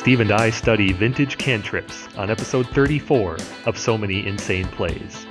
Steve and I study vintage cantrips on episode 34 of So Many Insane Plays.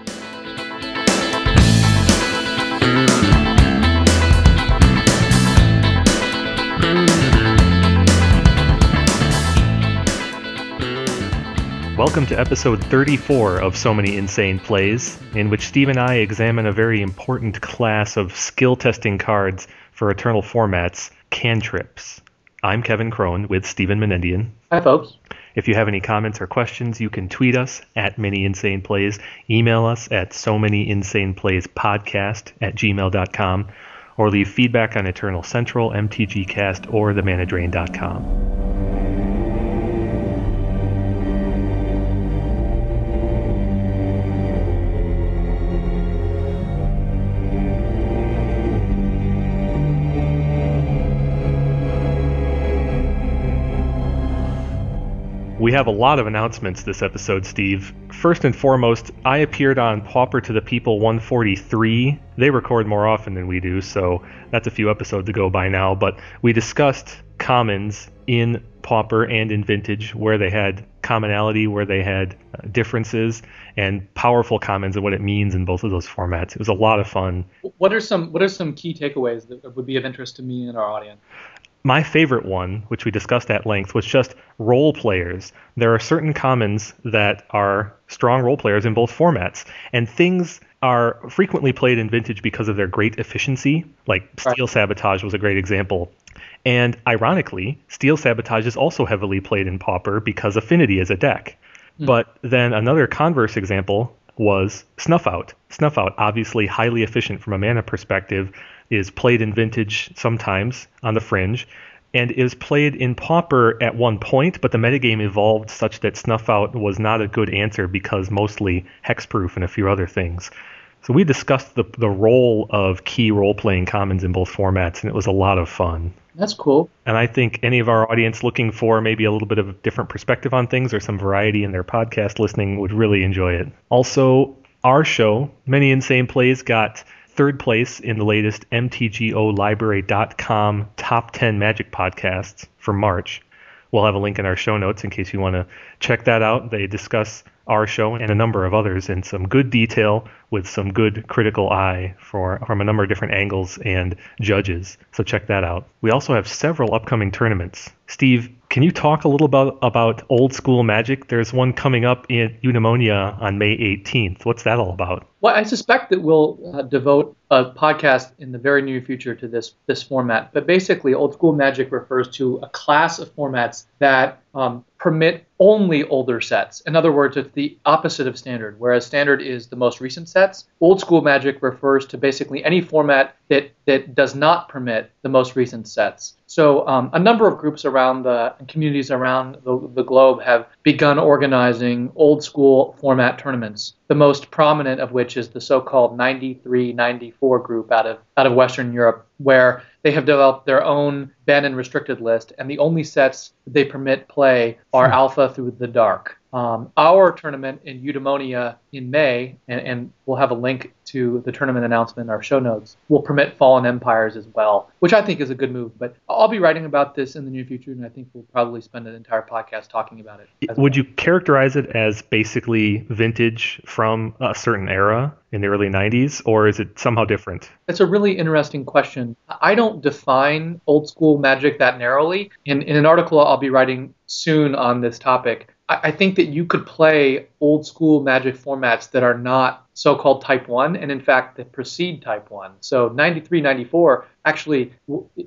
Welcome to episode 34 of So Many Insane Plays, in which Steve and I examine a very important class of skill testing cards for Eternal formats, cantrips. I'm Kevin Cron with Stephen Menendian. Hi, folks. If you have any comments or questions, you can tweet us at Many Insane Plays, email us at so many insane plays podcast at gmail.com, or leave feedback on Eternal Central, MTG Cast, or themanadrain.com. We have a lot of announcements this episode, Steve. First and foremost, I appeared on Pauper to the People 143. They record more often than we do, so that's a few episodes ago by now. But we discussed commons in Pauper and in Vintage, where they had commonality, where they had uh, differences, and powerful commons and what it means in both of those formats. It was a lot of fun. What are some What are some key takeaways that would be of interest to me and our audience? My favorite one, which we discussed at length, was just role players. There are certain commons that are strong role players in both formats, and things are frequently played in Vintage because of their great efficiency. Like Steel Sabotage was a great example. And ironically, Steel Sabotage is also heavily played in Pauper because Affinity is a deck. Mm. But then another converse example was Snuff Out. Snuff Out, obviously highly efficient from a mana perspective, is played in Vintage sometimes on the fringe, and is played in Pauper at one point, but the metagame evolved such that Snuff Out was not a good answer because mostly hexproof and a few other things. So we discussed the, the role of key role playing commons in both formats, and it was a lot of fun. That's cool. And I think any of our audience looking for maybe a little bit of a different perspective on things or some variety in their podcast listening would really enjoy it. Also, our show, Many Insane Plays, got third place in the latest MTGOlibrary.com top 10 Magic podcasts for March. We'll have a link in our show notes in case you want to check that out. They discuss our show and a number of others in some good detail with some good critical eye for from a number of different angles and judges. So check that out. We also have several upcoming tournaments. Steve, can you talk a little about about old school magic? There's one coming up in Eudaimonia on May 18th. What's that all about? Well, I suspect that we'll uh, devote a podcast in the very near future to this this format. But basically, old school magic refers to a class of formats that um, permit only older sets. In other words, it's the opposite of standard. Whereas standard is the most recent sets, old school magic refers to basically any format that that does not permit the most recent sets. So um, a number of groups around the communities around the, the globe have begun organizing old school format tournaments. The most prominent of which is the so-called 93-94 group out of out of Western Europe, where they have developed their own banned and restricted list, and the only sets they permit play are hmm. Alpha through the Dark. Um, our tournament in Eudaimonia in May, and, and, we'll have a link to the tournament announcement in our show notes, will permit Fallen Empires as well, which I think is a good move. But I'll be writing about this in the near future, and I think we'll probably spend an entire podcast talking about it. Would well. you characterize it as basically vintage from a certain era in the early 90s, or is it somehow different? That's a really interesting question. I don't define old school magic that narrowly. In, in an article I'll be writing soon on this topic, I think that you could play old school magic formats that are not so-called type 1 and in fact that precede type 1 so 93 94 actually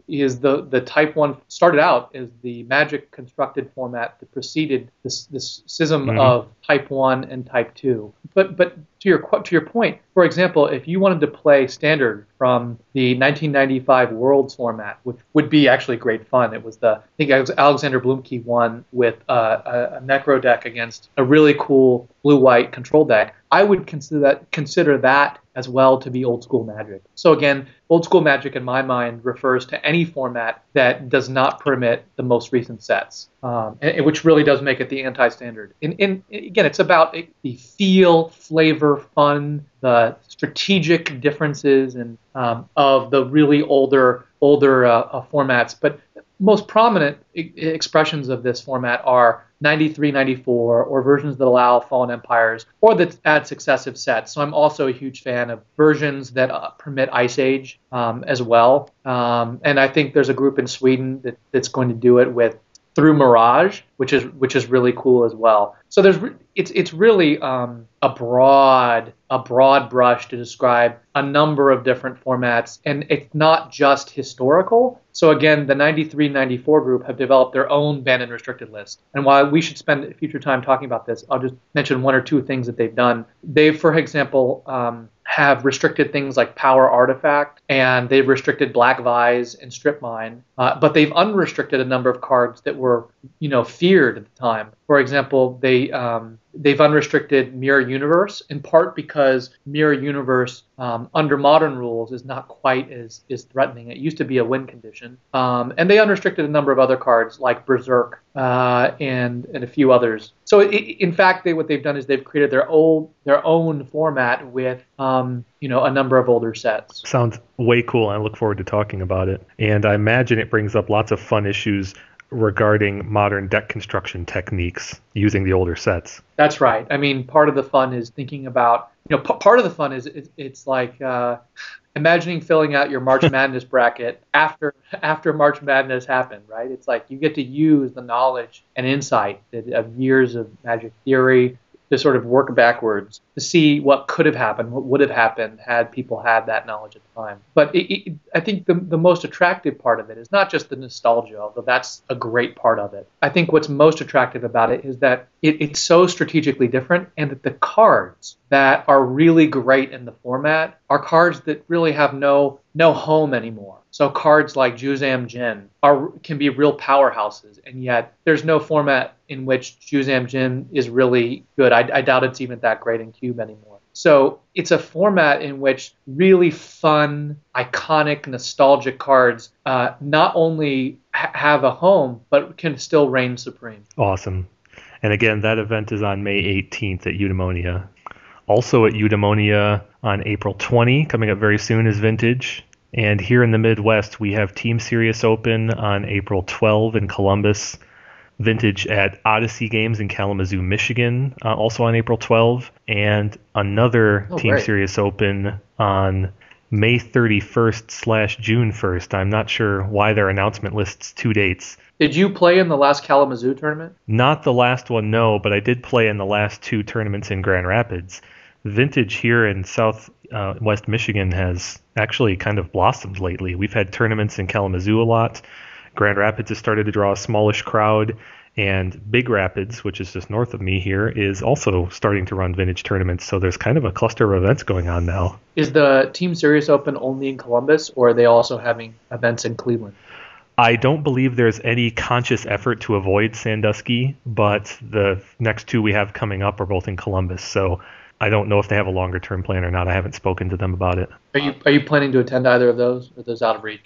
is the the type 1 started out as the magic constructed format that preceded this this schism mm-hmm. of type 1 and type 2 but but to your to your point for example if you wanted to play standard from the 1995 worlds format which would be actually great fun it was the i think it was alexander bluemke won with uh, a, a necro deck against a really cool blue white control deck I would consider that consider that as well to be old school magic. So again, old school magic in my mind refers to any format that does not permit the most recent sets, um, and, which really does make it the anti-standard. And, and again, it's about the feel, flavor, fun, the strategic differences and um, of the really older older uh, uh, formats. But most prominent I- expressions of this format are 93, 94, or versions that allow Fallen Empires, or that add successive sets. So I'm also a huge fan of versions that uh, permit Ice Age um, as well. Um, and I think there's a group in Sweden that, that's going to do it with through Mirage, which is which is really cool as well. So there's it's it's really um, a broad a broad brush to describe a number of different formats, and it's not just historical. So again, the 93-94 group have developed their own banned and restricted list. And while we should spend future time talking about this, I'll just mention one or two things that they've done. They've, for example, um, have restricted things like Power Artifact, and they've restricted Black Vise and Strip Mine, uh, but they've unrestricted a number of cards that were, you know, feared at the time. For example, they um, they've unrestricted Mirror Universe in part because Mirror Universe um, under modern rules is not quite as, as threatening. It used to be a win condition, um, and they unrestricted a number of other cards like Berserk uh, and and a few others. So it, in fact, they what they've done is they've created their old their own format with um, you know a number of older sets. Sounds way cool. I look forward to talking about it, and I imagine it brings up lots of fun issues regarding modern deck construction techniques using the older sets. That's right. I mean, part of the fun is thinking about, you know, p- part of the fun is it, it's like uh, imagining filling out your March Madness bracket after after March Madness happened, right? It's like you get to use the knowledge and insight of years of Magic theory, to sort of work backwards to see what could have happened, what would have happened had people had that knowledge at the time. But it, it, I think the, the most attractive part of it is not just the nostalgia, although that's a great part of it. I think what's most attractive about it is that it, it's so strategically different and that the cards that are really great in the format are cards that really have no no home anymore. So cards like Juzam Djinn are can be real powerhouses, and yet there's no format in which Juzam Djinn is really good. I, I doubt it's even that great in Cube anymore. So it's a format in which really fun, iconic, nostalgic cards uh, not only ha- have a home, but can still reign supreme. Awesome. And again, that event is on May 18th at Eudaimonia. Also at Eudaimonia on April 20, coming up very soon, is Vintage. And here in the Midwest, we have Team Serious Open on April 12 in Columbus. Vintage at Odyssey Games in Kalamazoo, Michigan, uh, also on April 12, and another oh, Team great. Serious Open on May 31st slash June 1st. I'm not sure why their announcement lists two dates. Did you play in the last Kalamazoo tournament? Not the last one, no, but I did play in the last two tournaments in Grand Rapids. Vintage here in South uh, West Michigan has actually kind of blossomed lately. We've had tournaments in Kalamazoo a lot. Grand Rapids has started to draw a smallish crowd, and Big Rapids, which is just north of me here, is also starting to run vintage tournaments. So there's kind of a cluster of events going on now. Is the Team Series Open only in Columbus, or are they also having events in Cleveland? I don't believe there's any conscious effort to avoid Sandusky, but the next two we have coming up are both in Columbus. So I don't know if they have a longer term plan or not. I haven't spoken to them about it. Are you are you planning to attend either of those? Or those out of reach?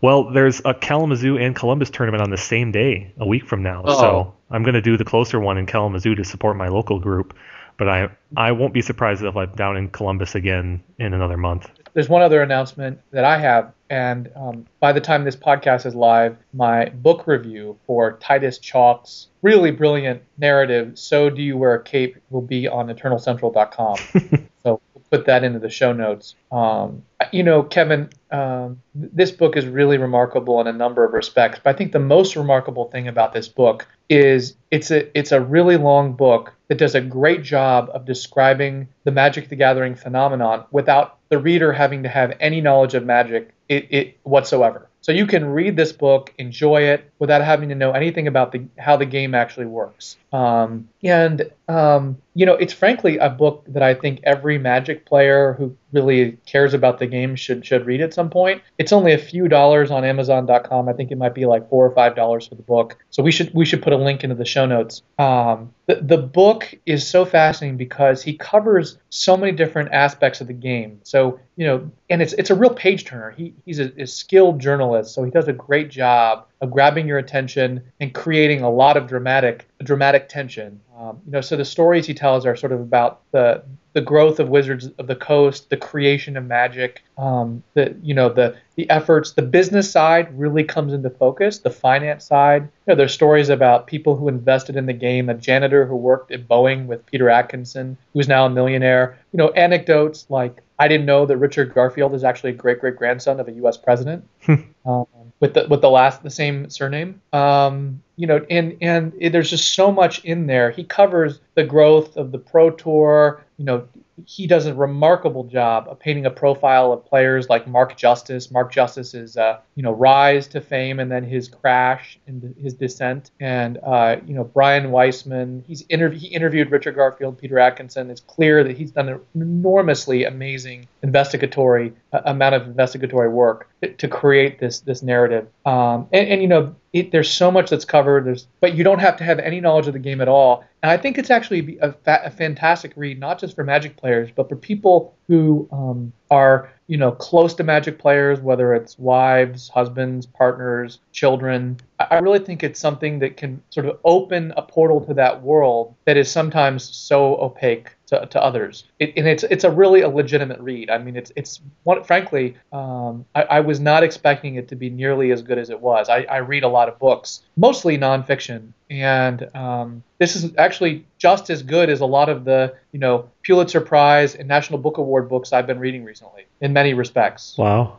Well, there's a Kalamazoo and Columbus tournament on the same day, a week from now. Uh-oh. So oh. I'm going to do the closer one in Kalamazoo to support my local group. But I I won't be surprised if I'm down in Columbus again in another month. There's one other announcement that I have, and um, by the time this podcast is live, my book review for Titus Chalk's really brilliant narrative, "So Do You Wear a Cape," will be on EternalCentral.com. so we'll put that into the show notes. Um, you know, Kevin, um, this book is really remarkable in a number of respects. But I think the most remarkable thing about this book is it's a it's a really long book that does a great job of describing the Magic the Gathering phenomenon without the reader having to have any knowledge of magic it, it whatsoever. So you can read this book, enjoy it without having to know anything about the how the game actually works. Um, and um, you know, it's frankly a book that I think every Magic player who really cares about the game should should read at some point. It's only a few dollars on Amazon.com. I think it might be like four or five dollars for the book. So we should we should put a link into the show notes. Um, the, the book is so fascinating because he covers so many different aspects of the game. So you know, and it's it's a real page turner. He he's a, a skilled journalist, so he does a great job of grabbing your attention and creating a lot of dramatic dramatic tension. Um, you know, so the stories he tells are sort of about the the growth of Wizards of the Coast, the creation of Magic, um, the you know the the efforts, the business side really comes into focus. The finance side, you know, there's stories about people who invested in the game. A janitor who worked at Boeing with Peter Atkinson, who's now a millionaire. You know, anecdotes like I didn't know that Richard Garfield is actually a great great grandson of a U.S. president. um, with the with the last the same surname. Um, you know, and and it, there's just so much in there. He covers the growth of the Pro Tour. You know, he does a remarkable job of painting a profile of players like Mark Justice. Mark Justice's uh, you know rise to fame and then his crash and his descent. And uh, you know Brian Weissman. He's interv- he interviewed Richard Garfield, Peter Atkinson. It's clear that he's done an enormously amazing investigatory uh, amount of investigatory work to create this this narrative. Um, and, and you know it, there's so much that's covered. There's, but you don't have to have any knowledge of the game at all. And I think it's actually a, fa- a fantastic read, not just for Magic players, but for people who um, are, you know, close to Magic players, whether it's wives, husbands, partners, children. I really think it's something that can sort of open a portal to that world that is sometimes so opaque to, to others. It, and it's it's a really a legitimate read. I mean, it's it's one, frankly, um, I, I, was not expecting it to be nearly as good as it was. I, I read a lot of books, mostly nonfiction, and um, this is actually just as good as a lot of the you know Pulitzer Prize and National Book Award books I've been reading recently in many respects. Wow.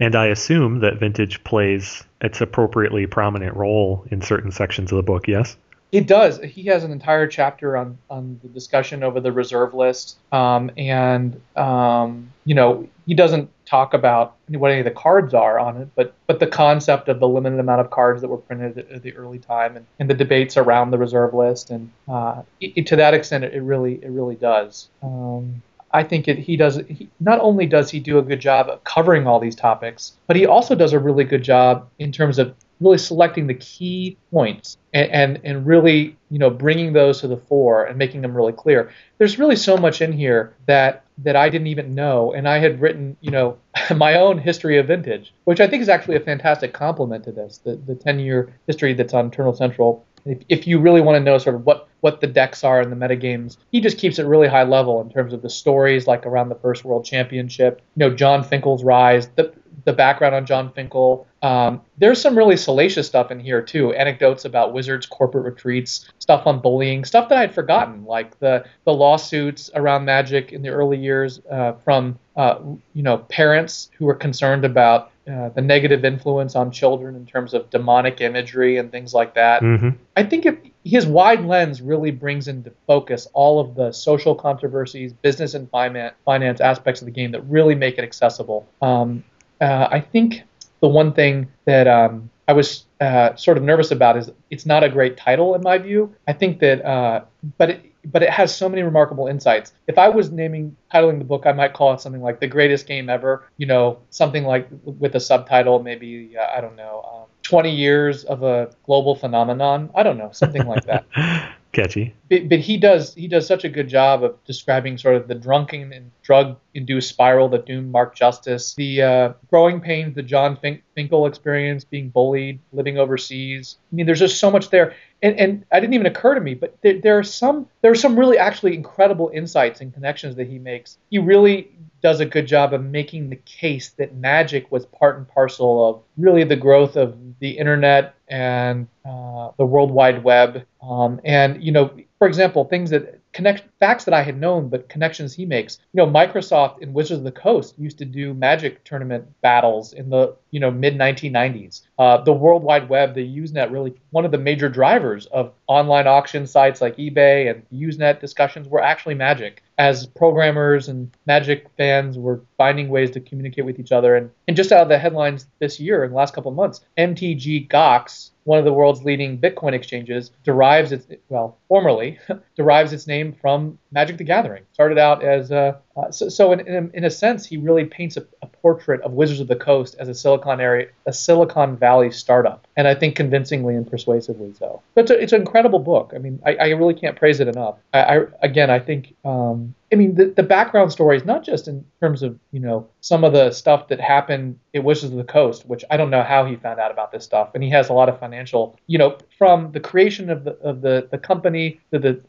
And I assume that vintage plays its appropriately prominent role in certain sections of the book, yes? It does. He has an entire chapter on, on the discussion over the reserve list. Um, and, um, you know, he doesn't talk about what any of the cards are on it, but but the concept of the limited amount of cards that were printed at, the early time and, and the debates around the reserve list, and uh, it, to that extent, it, it, really it really does. Um, I think it, he does. He, not only does he do a good job of covering all these topics, but he also does a really good job in terms of really selecting the key points and, and, and really you know bringing those to the fore and making them really clear. There's really so much in here that that I didn't even know, and I had written you know my own history of vintage, which I think is actually a fantastic complement to this. The the 10 year history that's on Eternal Central if, if you really want to know sort of what, what the decks are in the metagames, he just keeps it really high level in terms of the stories, like around the first World Championship. You know, Jon Finkel's rise, the the background on John Finkel. Um, there's some really salacious stuff in here too. Anecdotes about Wizards corporate retreats, stuff on bullying, stuff that I'd forgotten, like the the lawsuits around Magic in the early years uh, from uh, you know parents who were concerned about uh, the negative influence on children in terms of demonic imagery and things like that. Mm-hmm. I think if, his wide lens really brings into focus all of the social controversies, business and finance, finance aspects of the game that really make it accessible. Um, uh, I think the one thing that um, I was uh, sort of nervous about is it's not a great title in my view. I think that, uh, but it, but it has so many remarkable insights. If I was naming titling the book, I might call it something like "The Greatest Game Ever." You know, something like with a subtitle, maybe uh, I don't know, um, 20 years of a global phenomenon. I don't know, something like that. Catchy. But, but, he does he does such a good job of describing sort of the drunken and drug induced spiral that doomed Mark Justice, the uh, growing pains, the Jon Fink- Finkel experience, being bullied, living overseas. I mean, there's just so much there and, and I didn't even occur to me, but there, there, are some there are some really actually incredible insights and connections that he makes. He really does a good job of making the case that magic was part and parcel of really the growth of the internet and uh, the World Wide Web. Um, and you know, for example, things that connect facts that I had known, but connections he makes. You know, Microsoft and Wizards of the Coast used to do Magic tournament battles in the you know mid 1990s. Uh, the World Wide Web, the Usenet, really one of the major drivers of online auction sites like eBay and Usenet discussions were actually Magic. As programmers and Magic fans were finding ways to communicate with each other, and, and just out of the headlines this year in the last couple of months, MTG Gox one of the world's leading Bitcoin exchanges, derives its well formerly derives its name from Magic the Gathering. Started out as a, uh, so, so in, in, in, a sense, he really paints a, a, portrait of Wizards of the Coast as a Silicon area, a Silicon Valley startup, and I think convincingly and persuasively so. But it's, a, it's an incredible book. I mean, I, I really can't praise it enough. I, I again, I think um, I mean, the, the background story is not just in terms of, you know, some of the stuff that happened at Wizards of the Coast, which I don't know how he found out about this stuff. And he has a lot of financial, you know, from the creation of the of the, the company to the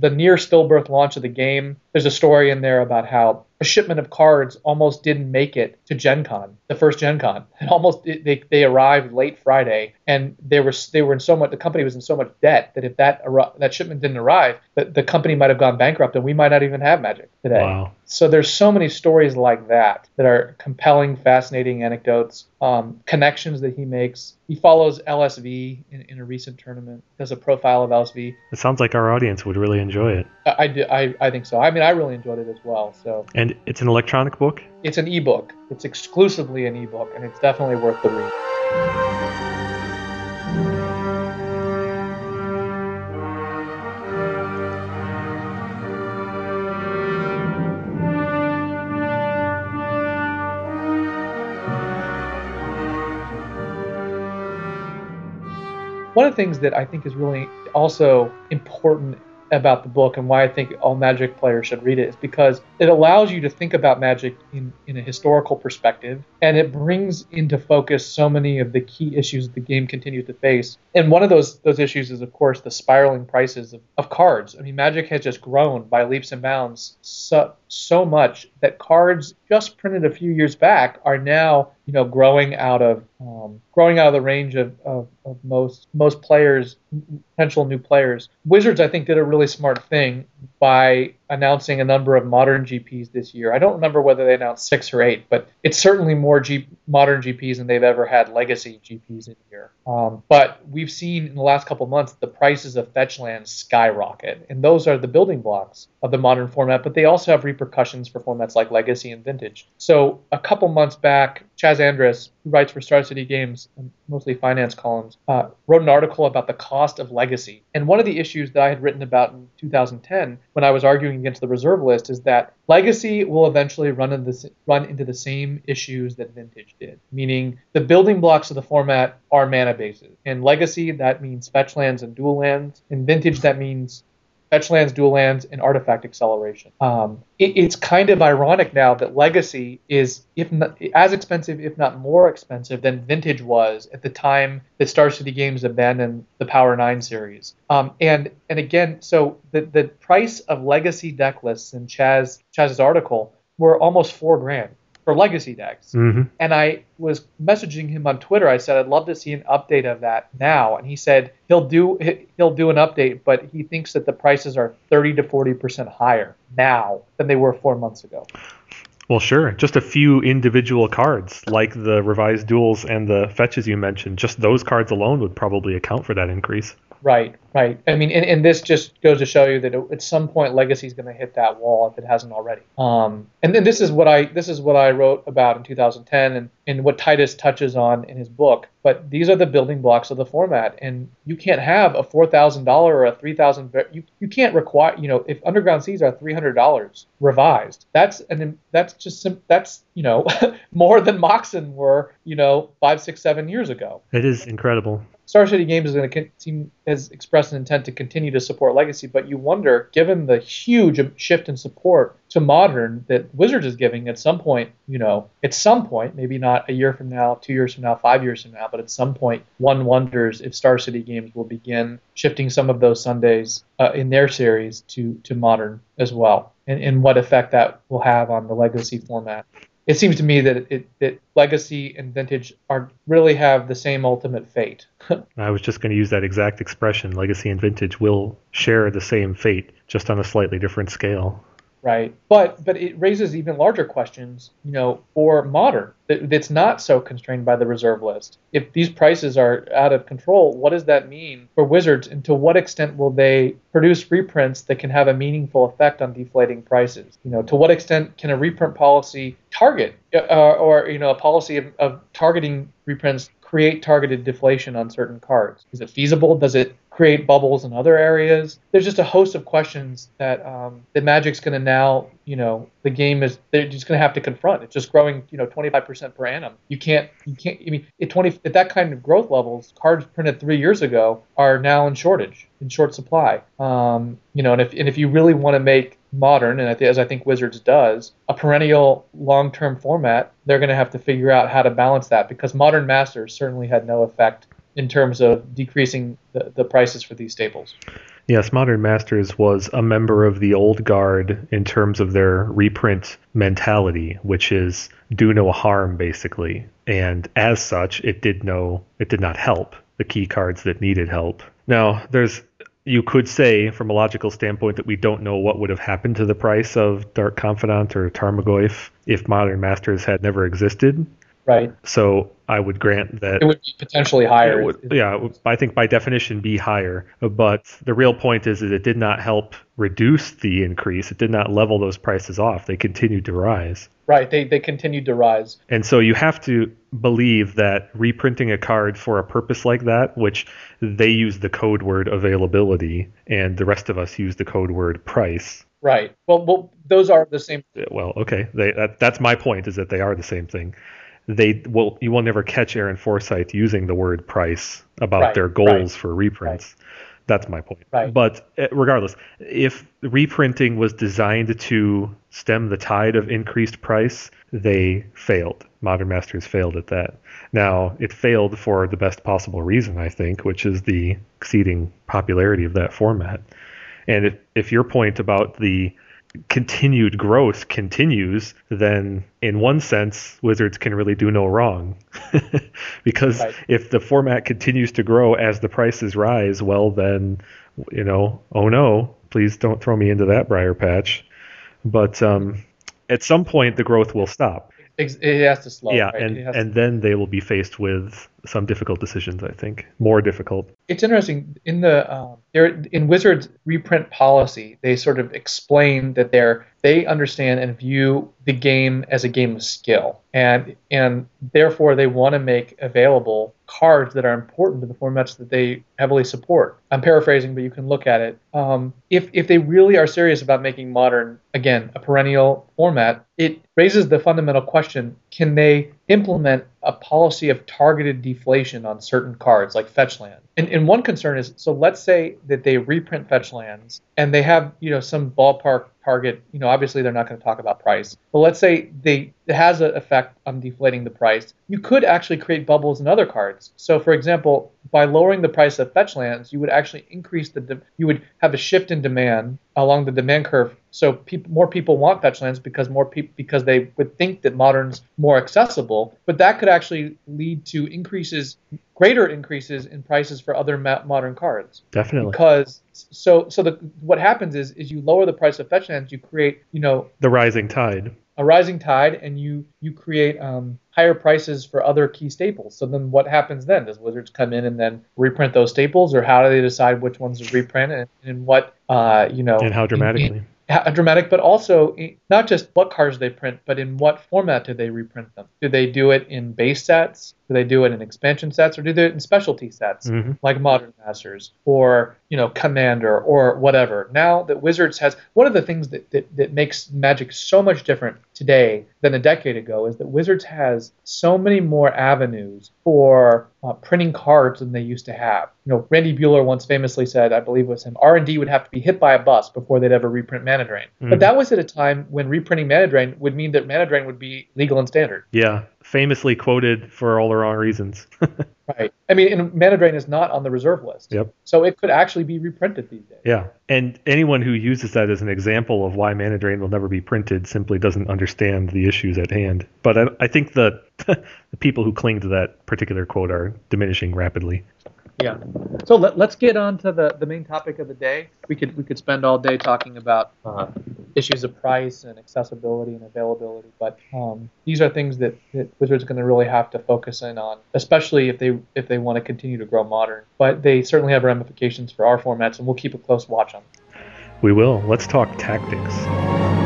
the near stillbirth launch of the game. There's a story in there about how a shipment of cards almost didn't make it to Gen Con, the first Gen Con. It almost they, they arrived late Friday, and they were they were in so much the company was in so much debt that if that that shipment didn't arrive, the, the company might have gone bankrupt, and we might not even have Magic today. Wow. So there's so many stories like that that are compelling, fascinating anecdotes, um, connections that he makes. He follows LSV in, in, a recent tournament, does a profile of LSV. It sounds like our audience would really enjoy it. I, I, I, I think so. I mean, I really enjoyed it as well. So. And it's an electronic book. It's an ebook. It's exclusively an ebook, and it's definitely worth the read. One of the things that I think is really also important about the book and why I think all Magic players should read it is because it allows you to think about Magic in, in a historical perspective and it brings into focus so many of the key issues the game continues to face. And one of those those issues is of course the spiraling prices of, of cards. I mean Magic has just grown by leaps and bounds so so much that cards just printed a few years back are now you know growing out of um, growing out of the range of, of, of most most players potential new players. Wizards i think did a really smart thing by announcing a number of modern gps this year. I don't remember whether they announced six or eight but it's certainly more G- modern gps than they've ever had legacy gps in here. Um, but we've seen in the last couple months the prices of fetch lands skyrocket. And those are the building blocks of the modern format but they also have repercussions for formats like legacy and vintage. So a couple months back Chas Andres, who writes for Star City Games, mostly finance columns, uh, wrote an article about the cost of legacy. And one of the issues that I had written about in 2010 when I was arguing against the reserve list is that legacy will eventually run into the, run into the same issues that vintage did, meaning the building blocks of the format are mana bases. In legacy, that means fetch lands and dual lands. In vintage, that means fetch lands, dual lands, and artifact acceleration. Um, it, it's kind of ironic now that Legacy is, if not, as expensive, if not more expensive than Vintage was at the time that Star City Games abandoned the Power Nine series. Um, and and again, so the the price of Legacy deck lists in Chas Chas's article were almost four grand for legacy decks. Mm-hmm. And I was messaging him on Twitter. I said I'd love to see an update of that now, and he said he'll do he'll do an update, but he thinks that the prices are 30 to 40 percent higher now than they were four months ago. Well, sure. Just a few individual cards, like the revised duals and the fetches you mentioned, just those cards alone would probably account for that increase. Right, right. I mean, and, and this just goes to show you that at some point Legacy is going to hit that wall if it hasn't already. Um, and then this is what I this is what I wrote about in 2010, and, and what Titus touches on in his book. But these are the building blocks of the format, and you can't have a four thousand dollar or a three thousand. You you can't require you know if Underground Seas are three hundred dollars revised, that's and that's just that's you know more than Moxen were you know five six seven years ago. It is incredible. Star City Games is going to seem has expressed an intent to continue to support Legacy, but you wonder, given the huge shift in support to Modern that Wizards is giving, at some point, you know, at some point, maybe not a year from now, two years from now, five years from now, but at some point, one wonders if Star City Games will begin shifting some of those Sundays uh, in their series to to Modern as well, and, and what effect that will have on the Legacy format it seems to me that it, that legacy and vintage are really have the same ultimate fate. I was just going to use that exact expression. Legacy and vintage will share the same fate, just on a slightly different scale. Right, but but it raises even larger questions, you know, for modern that, that's not so constrained by the reserve list. If these prices are out of control, what does that mean for Wizards, and to what extent will they produce reprints that can have a meaningful effect on deflating prices? You know, to what extent can a reprint policy target, uh, or you know, a policy of, of targeting reprints create targeted deflation on certain cards? Is it feasible? Does it create bubbles in other areas? There's just a host of questions that um, that Magic's going to now, you know, the game is they're just going to have to confront. It's just growing, you know, 25% per annum. You can't, you can't. I mean, at 20 at that kind of growth levels, cards printed three years ago are now in shortage, in short supply. Um, you know, and if and if you really want to make modern, and as I think Wizards does, a perennial long-term format, they're going to have to figure out how to balance that because modern masters certainly had no effect in terms of decreasing the, the prices for these staples. Yes, Modern Masters was a member of the old guard in terms of their reprint mentality, which is do no harm basically. And as such, it did no it did not help the key cards that needed help. Now, there's you could say from a logical standpoint that we don't know what would have happened to the price of Dark Confidant or Tarmogoyf if Modern Masters had never existed. Right. So I would grant that it would be potentially higher. Would, yeah, I think by definition be higher. But the real point is that it did not help reduce the increase. It did not level those prices off. They continued to rise. Right. They they continued to rise. And so you have to believe that reprinting a card for a purpose like that, which they use the code word availability, and the rest of us use the code word price. Right. Well, well, those are the same. Well, okay. They, that, that's my point. Is that they are the same thing they will you will never catch Aaron Forsythe using the word price about right, their goals right, for reprints. Right. That's my point. But eh, regardless, if reprinting was designed to stem the tide of increased price, they failed. Modern Masters failed at that. Now, it failed for the best possible reason, I think, which is the exceeding popularity of that format. And if, if your point about the continued growth continues, then in one sense, Wizards can really do no wrong. because right. if the format continues to grow as the prices rise, well, then, you know, oh no, please don't throw me into that briar patch. But um, at some point, the growth will stop. It has to slow. Yeah, right? and, and then they will be faced with some difficult decisions, I think. More difficult. It's interesting. In the um, in Wizards reprint policy, they sort of explain that they're they understand and view the game as a game of skill, and and therefore they want to make available cards that are important to the formats that they heavily support. I'm paraphrasing, but you can look at it. Um, if if they really are serious about making modern again a perennial format, it raises the fundamental question: Can they implement a policy of targeted deflation on certain cards like fetch land. And, and one concern is so let's say that they reprint fetch lands and they have, you know, some ballpark target, you know, obviously they're not going to talk about price. But let's say they it has an effect on deflating the price. You could actually create bubbles in other cards. So for example, by lowering the price of fetch lands, you would actually increase the de- you would have a shift in demand along the demand curve. So people, more people want fetch lands because more people because they would think that modern's more accessible. But that could actually lead to increases, greater increases in prices for other ma- modern cards. Definitely. Because so so the what happens is is you lower the price of fetch lands, you create you know the rising tide a rising tide and you you create um, higher prices for other key staples. So then what happens then? Does Wizards come in and then reprint those staples, or how do they decide which ones to reprint and, and what uh, you know? And how dramatically? Dramatic, but also eh, not just what cards they print, but in what format do they reprint them? Do they do it in base sets? Do they do it in expansion sets, or do they do it in specialty sets mm-hmm. like Modern Masters or you know Commander or whatever? Now that Wizards has one of the things that, that, that makes Magic so much different today than a decade ago is that Wizards has so many more avenues for uh, printing cards than they used to have. You know, Randy Buehler once famously said, I believe it was him, R&D would have to be hit by a bus before they'd ever reprint Mana Drain. Mm-hmm. But that was at a time when reprinting Mana Drain would mean that Mana Drain would be legal and standard. Yeah, famously quoted for all the wrong reasons. right. I mean, and Mana Drain is not on the reserve list. Yep. So it could actually be reprinted these days. Yeah. And anyone who uses that as an example of why Mana Drain will never be printed simply doesn't understand the issues at hand. But I, I think the, the people who cling to that particular quote are diminishing rapidly. Yeah. So let, us get on to the, the main topic of the day. We could we could spend all day talking about uh, issues of price and accessibility and availability, but um, these are things that, that Wizards are going to really have to focus in on, especially if they if they want to continue to grow modern. But they certainly have ramifications for our formats, and we'll keep a close watch on. Them. We will. Let's talk tactics.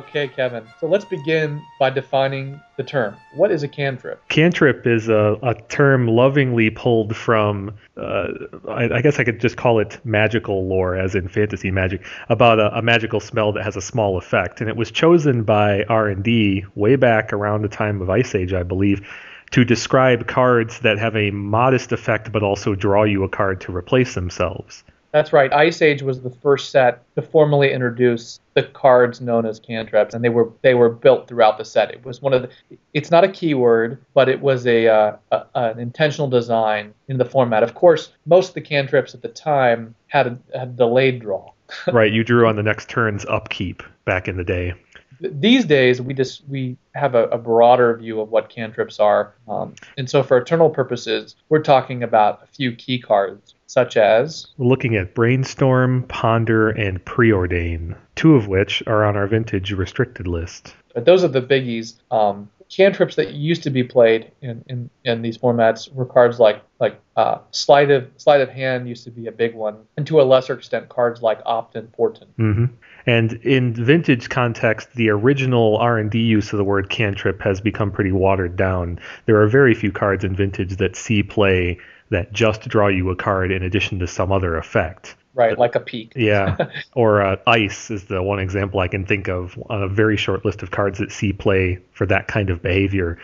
Okay, Kevin. So let's begin by defining the term. What is a cantrip? Cantrip is a, a term lovingly pulled from, uh, I, I, guess I could just call it magical lore, as in fantasy magic, about a, a magical spell that has a small effect. And it was chosen by R&D way back around the time of Ice Age, I believe, to describe cards that have a modest effect but also draw you a card to replace themselves. That's right. Ice Age was the first set to formally introduce the cards known as cantrips, and they were they were built throughout the set. It was one of the. It's not a keyword, but it was a, uh, a an intentional design in the format. Of course, most of the cantrips at the time had a, had delayed draw. right. You drew on the next turn's upkeep back in the day these days we just we have a, a broader view of what cantrips are um, and so for eternal purposes we're talking about a few key cards such as looking at brainstorm ponder and preordain two of which are on our vintage restricted list but those are the biggies um, cantrips that used to be played in, in, in these formats were cards like like uh, sleight of sleight of hand used to be a big one, and to a lesser extent cards like opt and portent. Mm-hmm. And in vintage context, the original R&D use of the word cantrip has become pretty watered down. There are very few cards in vintage that see play that just draw you a card in addition to some other effect. Right, like a Peek. yeah, or uh, ice is the one example I can think of on a very short list of cards that see play for that kind of behavior.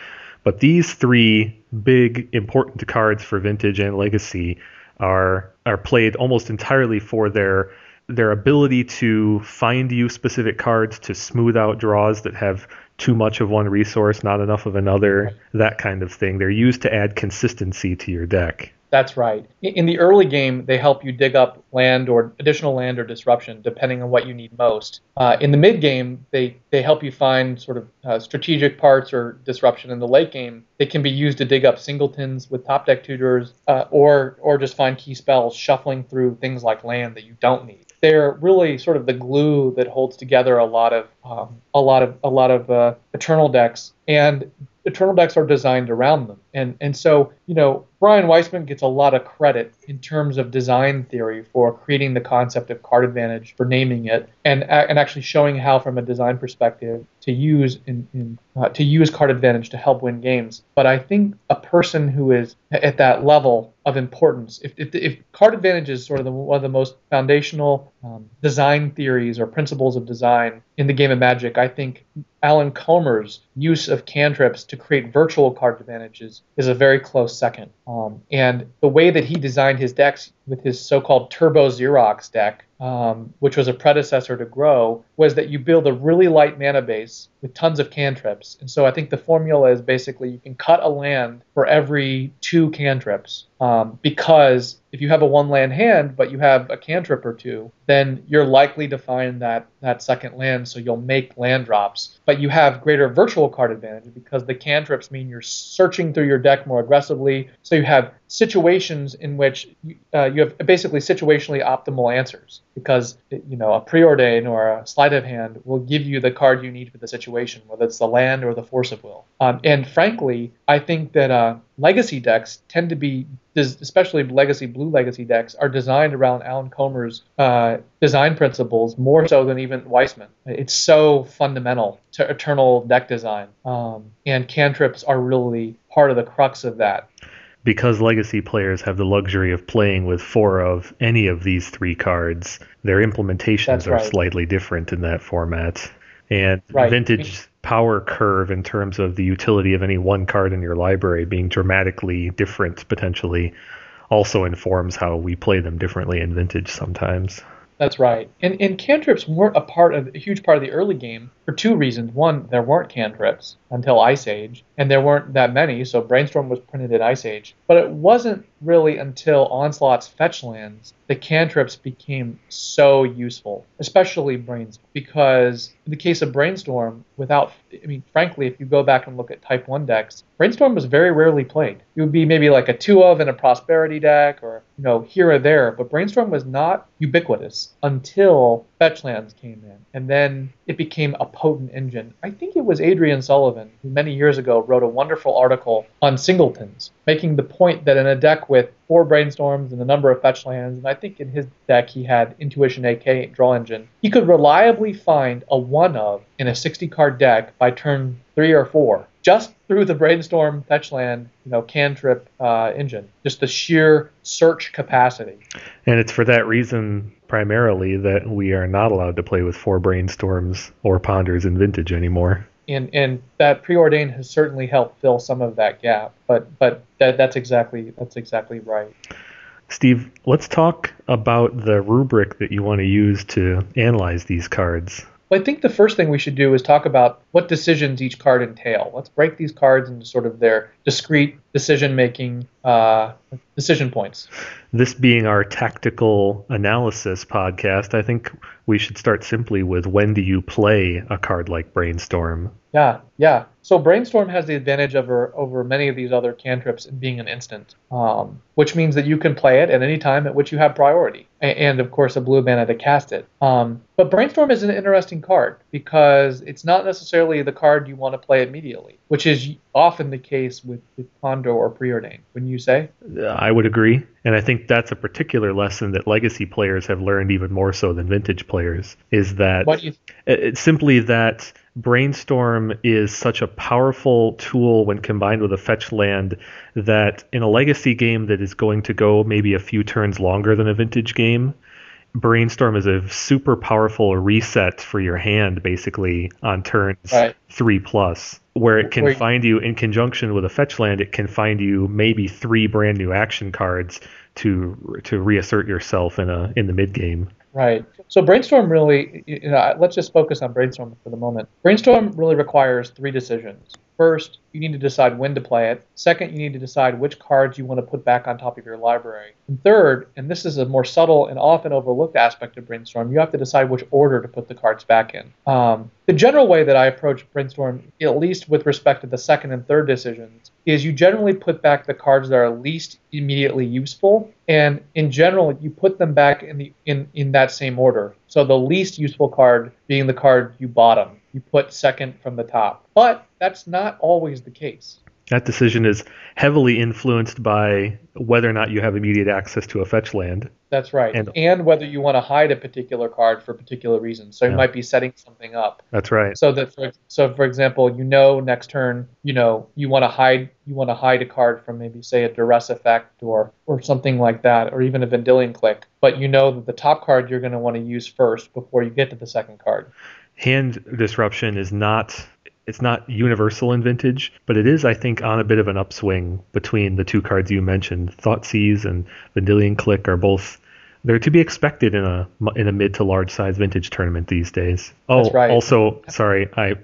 But these three big important cards for vintage and legacy are are played almost entirely for their their ability to find you specific cards to smooth out draws that have too much of one resource, not enough of another, that kind of thing. They're used to add consistency to your deck. That's right. In the early game, they help you dig up land or additional land or disruption, depending on what you need most. Uh, in the mid game, they, they help you find sort of uh, strategic parts or disruption. In the late game, they can be used to dig up singletons with top deck tutors, uh, or or just find key spells, shuffling through things like land that you don't need they're really sort of the glue that holds together a lot of um, a lot of a lot of uh, eternal decks, and eternal decks are designed around them. And and so you know Brian Weissman gets a lot of credit in terms of design theory for creating the concept of card advantage, for naming it, and and actually showing how, from a design perspective, to use in, in uh, to use card advantage to help win games. But I think a person who is at that level of importance, if if, if card advantage is sort of the, one of the most foundational um, design theories or principles of design in the game of Magic, I think Alan Comer's use of cantrips to create virtual card advantages is a very close second. Um, and the way that he designed his decks with his so-called Turbo Xerox deck, um, which was a predecessor to Grow, was that you build a really light mana base with tons of cantrips. And so I think the formula is basically you can cut a land for every two cantrips. Um, because if you have a one land hand but you have a cantrip or two, then you're likely to find that that second land, so you'll make land drops. But you have greater virtual card advantage because the cantrips mean you're searching through your deck more aggressively. So you have situations in which uh, you have basically situationally optimal answers because you know a preordain or a sleight of hand will give you the card you need for the situation, whether it's the land or the force of will. Um, and frankly, I think that uh, legacy decks tend to be, especially legacy blue legacy decks, are designed around Alan Comer's uh, design principles more so than even Weissman. It's so fundamental to eternal deck design, um, and cantrips are really part of the crux of that because legacy players have the luxury of playing with four of any of these three cards, their implementations That's are right. slightly different in that format. And right. vintage power curve in terms of the utility of any one card in your library being dramatically different potentially also informs how we play them differently in vintage sometimes. That's right. And, and cantrips weren't a part of a huge part of the early game for two reasons. One, there weren't cantrips until Ice Age, and there weren't that many, so Brainstorm was printed at Ice Age. But it wasn't really until Onslaught's fetch lands the cantrips became so useful, especially Brainstorm, because in the case of Brainstorm, without, I mean, frankly, if you go back and look at Type 1 decks, Brainstorm was very rarely played. It would be maybe like a two of in a Prosperity deck or, you know, here or there, but Brainstorm was not ubiquitous until fetch lands came in. And then it became a potent engine. I think it was Adrian Sullivan who many years ago wrote a wonderful article on singletons, making the point that in a deck with four brainstorms and a number of fetch lands, and I think in his deck he had Intuition AK draw engine, he could reliably find a one of in a 60 card deck by turn three or four just through the brainstorm fetchland, you know, cantrip uh, engine, just the sheer search capacity. And it's for that reason primarily that we are not allowed to play with four brainstorms or ponders in vintage anymore. And and that preordain has certainly helped fill some of that gap. But but that, that's exactly that's exactly right. Steve, let's talk about the rubric that you want to use to analyze these cards. Well, I think the first thing we should do is talk about what decisions each card entail. Let's break these cards into sort of their discrete decision making uh, decision points. This being our tactical analysis podcast, I think we should start simply with when do you play a card like Brainstorm? Yeah, yeah. So Brainstorm has the advantage over over many of these other cantrips in being an instant, um, which means that you can play it at any time at which you have priority, and, and of course a blue mana to cast it. Um, but Brainstorm is an interesting card because it's not necessarily the card you want to play immediately, which is often the case with, with Or preordained, Wouldn't you say? Uh, I would agree, and I think that's a particular lesson that Legacy players have learned even more so than Vintage players. Is that it's simply that Brainstorm is such a powerful tool when combined with a fetch land that in a legacy game that is going to go maybe a few turns longer than a vintage game, Brainstorm is a super powerful reset for your hand basically on turns right. three plus, where it can Wait. find you in conjunction with a fetch land. It can find you maybe three brand new action cards to to reassert yourself in a in the mid game. Right. So brainstorm really, you know, let's just focus on brainstorm for the moment. Brainstorm really requires three decisions. First, you need to decide when to play it. Second, you need to decide which cards you want to put back on top of your library. And third, and this is a more subtle and often overlooked aspect of Brainstorm, you have to decide which order to put the cards back in. Um, the general way that I approach Brainstorm, at least with respect to the second and third decisions, is you generally put back the cards that are least immediately useful, and in general, you put them back in the in, in that same order. So the least useful card being the card you bottom you put second from the top. But that's not always the case. That decision is heavily influenced by whether or not you have immediate access to a fetch land. That's right. And, and whether you want to hide a particular card for particular reasons. So yeah. you might be setting something up. That's right. So that for, so for example, you know next turn, you know, you want to hide you want to hide a card from maybe say a duress effect or or something like that or even a Vendilion Clique, but you know that the top card you're going to want to use first before you get to the second card hand disruption is not it's not universal in vintage, but it is, I think, on a bit of an upswing between the two cards you mentioned. Thoughtseize and Vendilion Clique are both they're to be expected in a in a mid to large size vintage tournament these days. Oh, right. also, sorry, I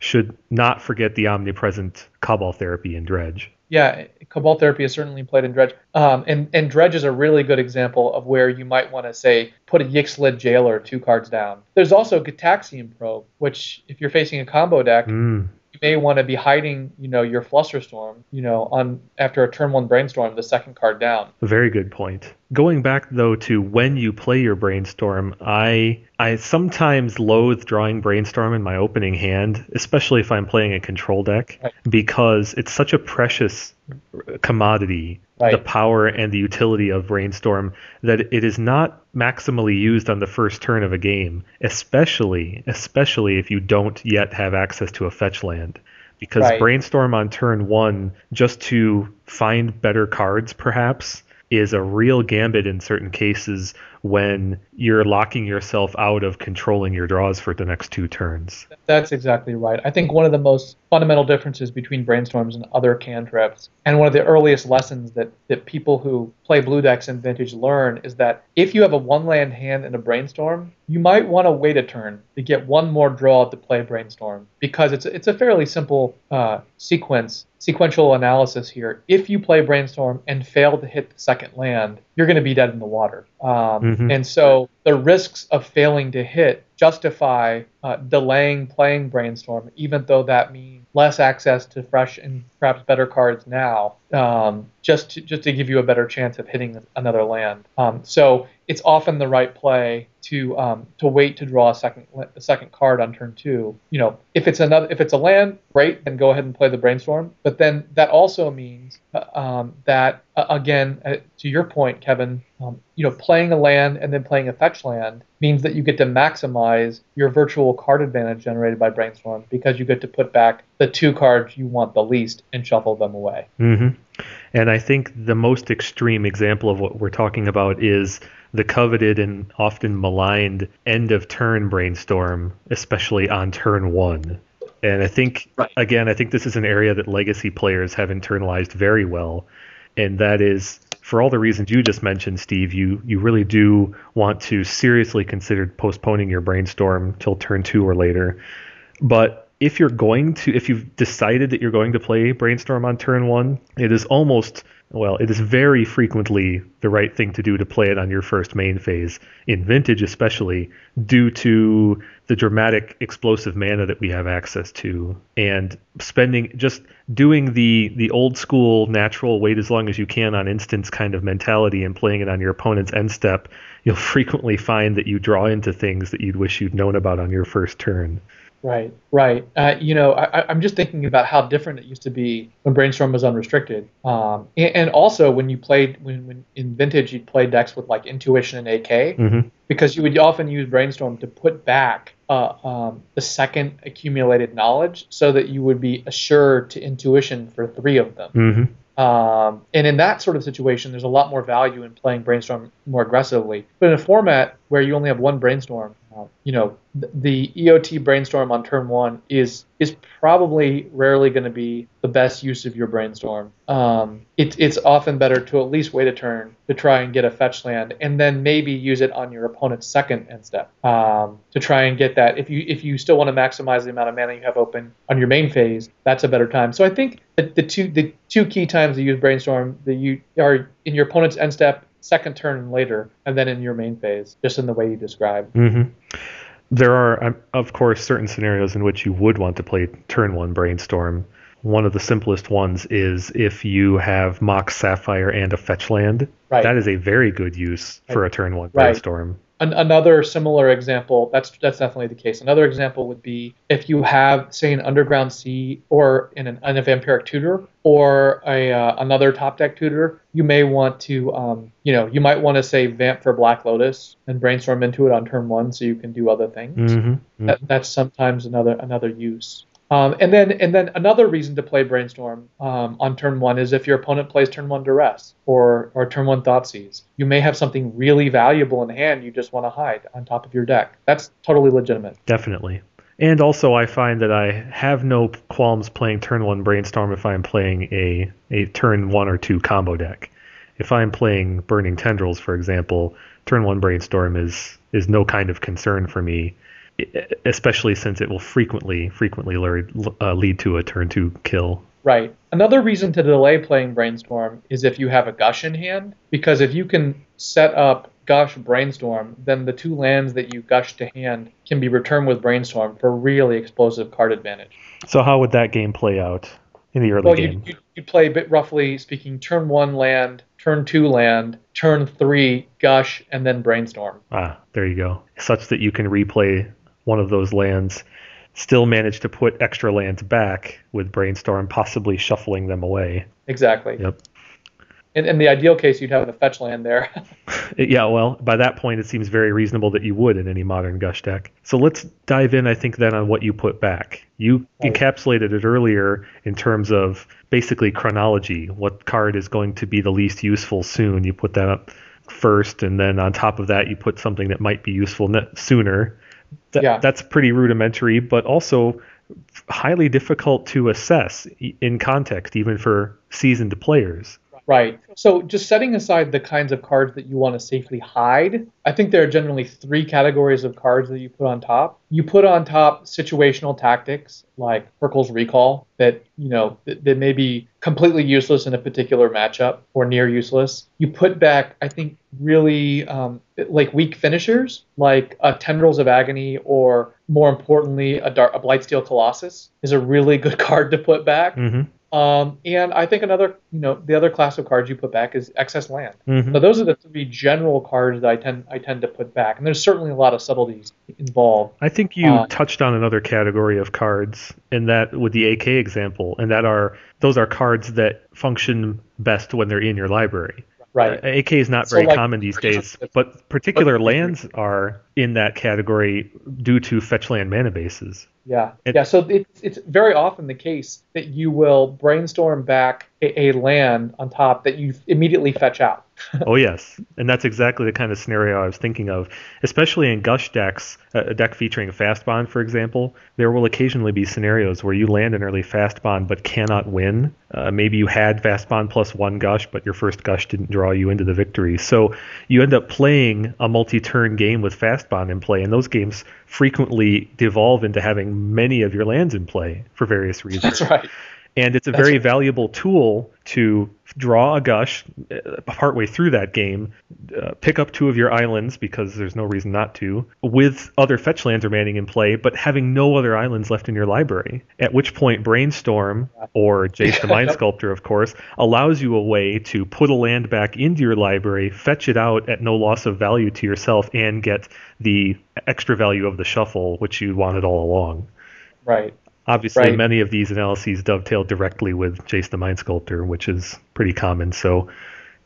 should not forget the omnipresent Cabal therapy in Dredge yeah, Cabal therapy is certainly played in Dredge. Um, and, and Dredge is a really good example of where you might want to say put a Yixlid Jailer two cards down. There's also Gitaxian Probe, which if you're facing a combo deck, mm you may want to be hiding, you know, your Flusterstorm, you know, on after a turn one brainstorm, the second card down. Very good point. Going back though to when you play your brainstorm, I I sometimes loathe drawing brainstorm in my opening hand, especially if I'm playing a control deck, right. because it's such a precious commodity right. the power and the utility of brainstorm that it is not maximally used on the first turn of a game especially especially if you don't yet have access to a fetch land because right. brainstorm on turn 1 just to find better cards perhaps is a real gambit in certain cases when you're locking yourself out of controlling your draws for the next two turns. That's exactly right. I think one of the most fundamental differences between brainstorms and other cantrips, and one of the earliest lessons that, that people who play blue decks in vintage learn is that if you have a one land hand in a brainstorm, you might want to wait a turn to get one more draw to play brainstorm because it's it's a fairly simple uh, sequence sequential analysis here. If you play brainstorm and fail to hit the second land, you're going to be dead in the water. Um, mm-hmm. And so the risks of failing to hit justify uh, delaying playing brainstorm, even though that means less access to fresh and perhaps better cards now, um, just to, just to give you a better chance of hitting another land. Um, so it's often the right play to um, to wait to draw a second a second card on turn two. You know, if it's another if it's a land, great, then go ahead and play the brainstorm. But then that also means uh, um, that uh, again, uh, to your point, Kevin, um, you know, playing a land and then playing a fetch land means that you get to maximize your virtual card advantage generated by brainstorm because you get to put back the two cards you want the least and shuffle them away. Mm-hmm. And I think the most extreme example of what we're talking about is the coveted and often maligned end of turn brainstorm, especially on turn one. And I think, right. again, I think this is an area that legacy players have internalized very well. And that is for all the reasons you just mentioned, Steve, you, you really do want to seriously consider postponing your brainstorm till turn two or later. But if you're going to, if you've decided that you're going to play brainstorm on turn one, it is almost well, it is very frequently the right thing to do to play it on your first main phase, in Vintage especially, due to the dramatic explosive mana that we have access to. And spending just doing the the old school natural wait as long as you can on instance kind of mentality and playing it on your opponent's end step, you'll frequently find that you draw into things that you'd wish you'd known about on your first turn. Right, right. Uh, you know, I, am just thinking about how different it used to be when Brainstorm was unrestricted, um, and, and, also when you played when, when in Vintage you'd play decks with like Intuition and AK, mm-hmm. because you would often use Brainstorm to put back uh, um, the second accumulated knowledge, so that you would be assured to Intuition for three of them. Mm-hmm. Um, and in that sort of situation, there's a lot more value in playing Brainstorm more aggressively. But in a format where you only have one Brainstorm, uh, you know, the EOT brainstorm on turn one is is probably rarely going to be the best use of your brainstorm. Um, it, it's often better to at least wait a turn to try and get a fetch land, and then maybe use it on your opponent's second end step um, to try and get that. If you if you still want to maximize the amount of mana you have open on your main phase, that's a better time. So I think the, the two the two key times to use brainstorm that you are in your opponent's end step second turn later, and then in your main phase, just in the way you described. Mm-hmm. There are, um, of course, certain scenarios in which you would want to play turn one brainstorm. One of the simplest ones is if you have Mox Sapphire and a fetch land. Right. That is a very good use for a turn one brainstorm. An- another similar example, that's that's definitely the case. Another example would be if you have, say, an Underground Sea or in an, an a Vampiric Tutor or a uh, another top deck tutor, you may want to, um, you know, you might want to say Vamp for Black Lotus and brainstorm into it on turn one, so you can do other things. Mm-hmm. Mm-hmm. That, that's sometimes another another use. Um, and then and then another reason to play brainstorm um, on turn one is if your opponent plays turn one duress or or turn one Thoughtseize. You may have something really valuable in hand you just want to hide on top of your deck. That's totally legitimate. Definitely. And also, I find that I have no qualms playing turn one brainstorm if I'm playing a a turn one or two combo deck. If I'm playing Burning Tendrils, for example, turn one brainstorm is is no kind of concern for me especially since it will frequently frequently lead, uh, to a turn two kill. Right. Another reason to delay playing Brainstorm is if you have a Gush in hand, because if you can set up Gush Brainstorm, then the two lands that you gush to hand can be returned with Brainstorm for really explosive card advantage. So how would that game play out in the early game? well, game? You, you, play, bit roughly speaking, turn one land, turn two land, turn three Gush, and then Brainstorm. Ah, there you go. Such that you can replay one of those lands, still manage to put extra lands back with Brainstorm, possibly shuffling them away. Exactly. Yep. In, in the ideal case, you'd have a fetch land there. yeah, well, by that point, it seems very reasonable that you would in any modern Gush deck. So let's dive in, I think, then on what you put back. You right. encapsulated it earlier in terms of basically chronology. What card is going to be the least useful soon? You put that up first, and then on top of that, you put something that might be useful sooner. Th- yeah. That's pretty rudimentary, but also highly difficult to assess in context, even for seasoned players. Right. So, just setting aside the kinds of cards that you want to safely hide, I think there are generally three categories of cards that you put on top. You put on top situational tactics like Hurkyl's Recall that, you know, that, that may be completely useless in a particular matchup or near useless. You put back, I think, really um, like weak finishers like Tendrils of Agony or more importantly, a, Dark, a Blightsteel Colossus is a really good card to put back. Mm-hmm Um, and I think another, you know, the other class of cards you put back is excess land. Mhm. So those are the three general cards that I tend I tend to put back, and there's certainly a lot of subtleties involved. I think you Uh, touched on another category of cards, and that with the AK example, and that are those are cards that function best when they're in your library. Right. Uh, AK is not So, very like, common these days, but- but particular lands are in that category due to fetch land mana bases. Yeah, It- yeah. So it's it's very often the case that you will brainstorm back a, a land on top that you immediately fetch out. oh yes, and that's exactly the kind of scenario I was thinking of. Especially in Gush decks, a deck featuring a Fastbond, for example, there will occasionally be scenarios where you land an early Fastbond but cannot win. Uh, maybe you had Fastbond plus one Gush, but your first Gush didn't draw you into the victory. So you end up playing a multi-turn game with fast bond in play, and those games frequently devolve into having many of your lands in play for various reasons. That's right. And it's a That's very right. valuable tool to draw a gush uh, partway through that game, uh, pick up two of your islands because there's no reason not to, with other fetch lands remaining in play, but having no other islands left in your library. At which point, Brainstorm, or Jace the Mind Sculptor, of course, allows you a way to put a land back into your library, fetch it out at no loss of value to yourself, and get the extra value of the shuffle, which you wanted all along. Right. Obviously, Right. many of these analyses dovetail directly with Jace the Mind Sculptor, which is pretty common. So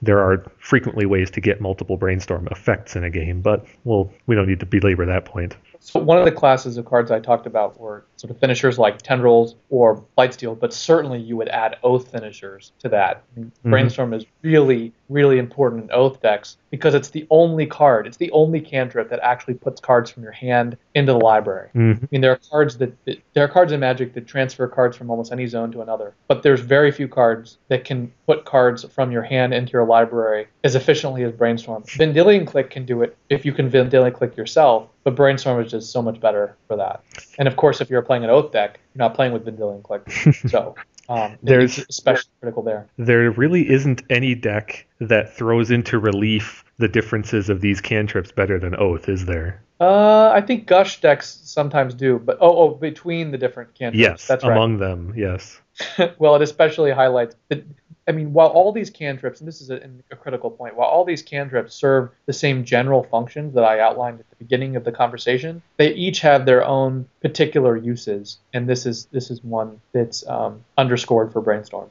there are frequently ways to get multiple brainstorm effects in a game, but well, we don't need to belabor that point. So one of the classes of cards I talked about were sort of finishers like tendrils or Blightsteel, but certainly you would add oath finishers to that. I mean, Mhm. Brainstorm is really, really important in oath decks because it's the only card, it's the only cantrip that actually puts cards from your hand into the library. Mhm. I mean, there are cards that, that there are cards in Magic that transfer cards from almost any zone to another, but there's very few cards that can put cards from your hand into your library as efficiently as Brainstorm. Vendilion Clique can do it if you can Vendilion Clique yourself, but Brainstorm is just so much better for that. And of course, if you're playing an Oath deck, you're not playing with Vendilion Clique, so um, There's- especially critical there. There really isn't any deck that throws into relief the differences of these cantrips better than Oath, is there? Uh, I think Gush decks sometimes do, but oh, oh, between the different cantrips. Yes, that's right. among them, yes. well, it especially highlights that. I mean, while all these cantrips, and this is a, a critical point, while all these cantrips serve the same general functions that I outlined at the beginning of the conversation, they each have their own particular uses, and this is this is one that's um, underscored for brainstorm.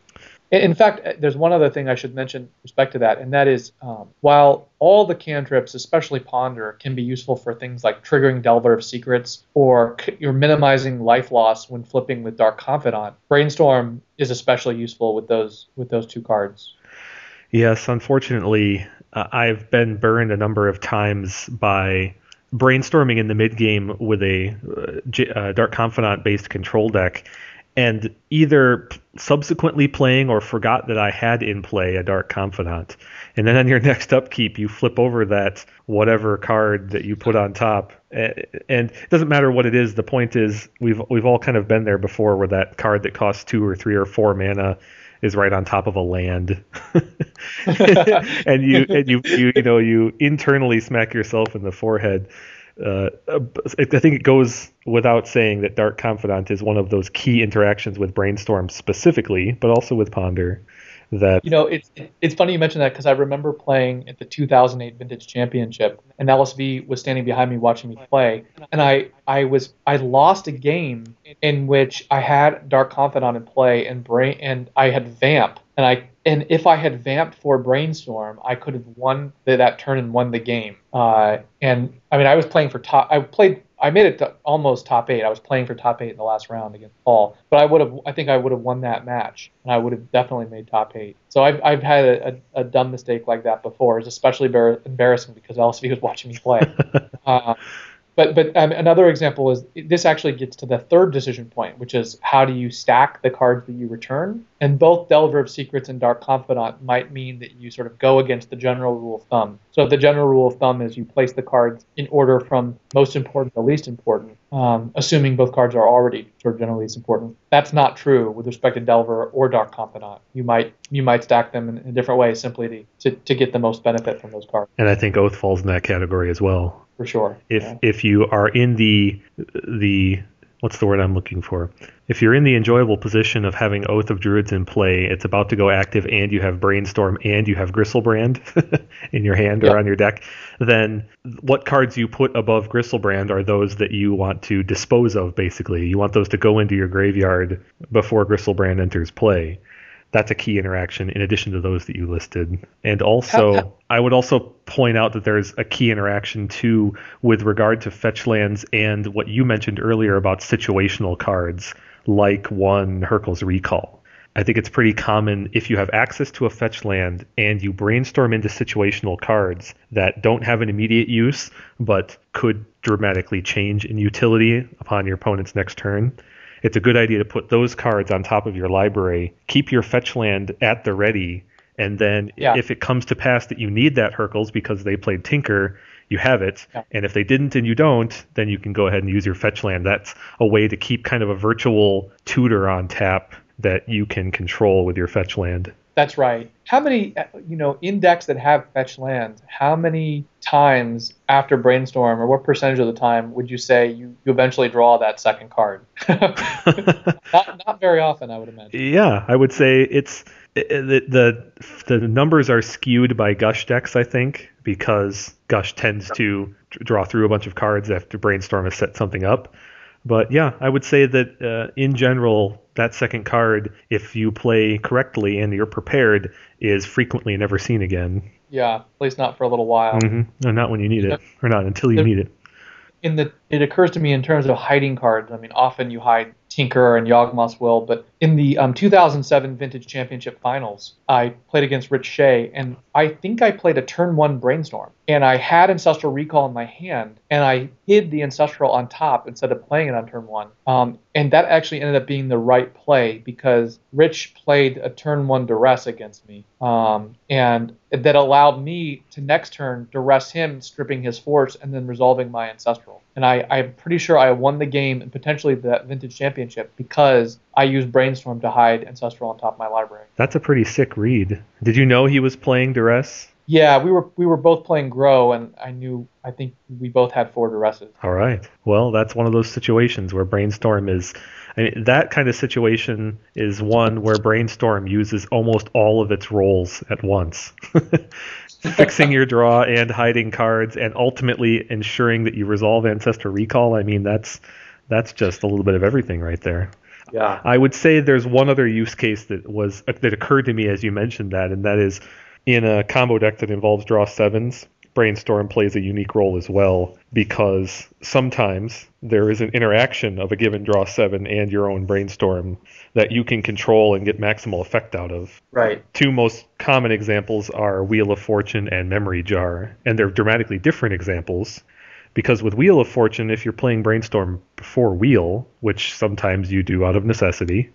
In- fact, uh, there's one other thing I should mention with respect to that, and that is um, while all the cantrips, especially Ponder, can be useful for things like triggering Delver of Secrets or you're minimizing life loss when flipping with Dark Confidant, Brainstorm is especially useful with those with those two cards. Yes, unfortunately, uh, I've been burned a number of times by brainstorming in the mid game with a uh, uh, Dark Confidant based control deck, and either subsequently playing or forgot that I had in play a Dark Confidant. And then on your next upkeep, you flip over that whatever card that you put on top, and it doesn't matter what it is. The point is, we've we've all kind of been there before, where that card that costs two or three or four mana is right on top of a land, and you and you, you you know you internally smack yourself in the forehead. Uh, I think it goes without saying that Dark Confidant is one of those key interactions with Brainstorm specifically, but also with Ponder. That You know, it's it's funny you mention that because I remember playing at the 2008 Vintage Championship, and LSV was standing behind me watching me play, and I I was I lost a game in which I had Dark Confidant in play and brain and I had Vamp, and I and if I had vamped for Brainstorm, I could have won the, that turn and won the game. Uh, and I mean, I was playing for top. I played. I made it to almost top eight. I was playing for top eight in the last round against Paul, but I would have. I think I would have won that match, and I would have definitely made top eight. So I've I've had a, a, a dumb mistake like that before. It's especially embar- embarrassing because LSV was watching me play. uh, but but um, another example is this actually gets to the third decision point, which is how do you stack the cards that you return? And both Delver of Secrets and Dark Confidant might mean that you sort of go against the general rule of thumb. So the general rule of thumb is you place the cards in order from most important to least important, um, assuming both cards are already sort of generally least important. That's not true with respect to Delver or Dark Confidant. You might you might stack them in, in a different way simply to, to, to get the most benefit from those cards and I think Oath falls in that category as well. For sure. If Yeah. if you are in the the what's the word I'm looking for? If you're in the enjoyable position of having Oath of Druids in play, it's about to go active, and you have Brainstorm and you have Griselbrand in your hand or on your deck, then what cards you put above Griselbrand are those that you want to dispose of, basically. You want those to go into your graveyard before Griselbrand enters play that's a key interaction in addition to those that you listed. And also, I would also point out that there's a key interaction too with regard to fetch lands and what you mentioned earlier about situational cards, like one Hurkyl's Recall. I think it's pretty common if you have access to a fetch land and you brainstorm into situational cards that don't have an immediate use but could dramatically change in utility upon your opponent's next turn it's a good idea to put those cards on top of your library. Keep your fetch land at the ready, and then yeah. if it comes to pass that you need that Hurkyl's because they played Tinker, you have it. Yeah. And if they didn't and you don't, then you can go ahead and use your fetch land. That's a way to keep kind of a virtual tutor on tap that you can control with your fetch land. That's right. How many, you know, index that have fetch lands, how many times after brainstorm, or what percentage of the time would you say you, you eventually draw that second card? not, not very often, I would imagine. Yeah, I would say it's the, the the numbers are skewed by Gush decks, I think, because Gush tends to draw through a bunch of cards after brainstorm has set something up. But yeah, I would say that uh, in general, that second card, if you play correctly and you're prepared, is frequently never seen again. Yeah, at least not for a little while. Mm-hmm. No, not when you need it, or not until you need it. In the, it occurs to me in terms of hiding cards. I mean, often you hide Tinker and Yawgmoth's Will, but in the um, 2007 Vintage Championship Finals, I played against Rich Shea, and I think I played a turn one brainstorm. And I had Ancestral Recall in my hand, and I hid the Ancestral on top instead of playing it on turn one. Um, and that actually ended up being the right play because Rich played a turn one duress against me. Um, and that allowed me to next turn duress him, stripping his force, and then resolving my Ancestral. And I, I'm pretty sure I won the game and potentially that Vintage Championship because I use Brainstorm to hide Ancestral on top of my library. That's a pretty sick read. Did you know he was playing Duress? Yeah, we were we were both playing Gro, and I knew I think we both had four Duresses. All right. Well, that's one of those situations where Brainstorm is. I mean, that kind of situation is one where Brainstorm uses almost all of its roles at once. Fixing your draw and hiding cards, and ultimately ensuring that you resolve Ancestral Recall. I mean, that's that's just a little bit of everything right there. Yeah. I would say there's one other use case that was uh, that occurred to me as you mentioned that, and that is in a combo deck that involves draw sevens. Brainstorm plays a unique role as well because sometimes there is an interaction of a given draw seven and your own brainstorm that you can control and get maximal effect out of. Right. Two most common examples are Wheel of Fortune and Memory Jar, and they're dramatically different examples because with Wheel of Fortune, if you're playing Brainstorm before Wheel, which sometimes you do out of necessity,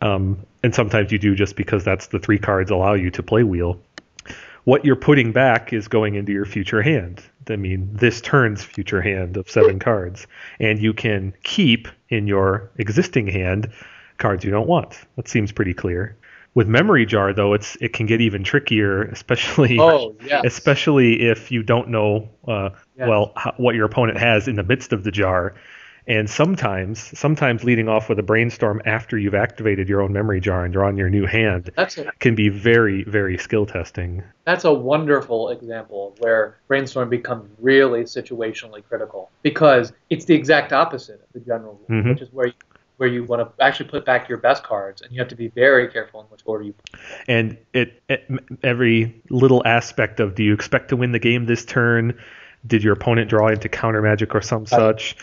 um, and sometimes you do just because that's the three cards allow you to play Wheel, what you're putting back is going into your future hand. I mean, this turn's future hand of seven cards, and you can keep in your existing hand cards you don't want. That seems pretty clear. With memory jar though, it's it can get even trickier, especially oh, yes. especially if you don't know uh, yes. well how, what your opponent has in the midst of the jar. And sometimes, sometimes leading off with a brainstorm after you've activated your own memory jar and drawn your new hand a, can be very, very skill testing. That's a wonderful example where brainstorm becomes really situationally critical because it's the exact opposite of the general rule, mm-hmm. which is where you where you want to actually put back your best cards, and you have to be very careful in which order you. Put and it, it, every little aspect of do you expect to win the game this turn? Did your opponent draw into counter magic or some right. such?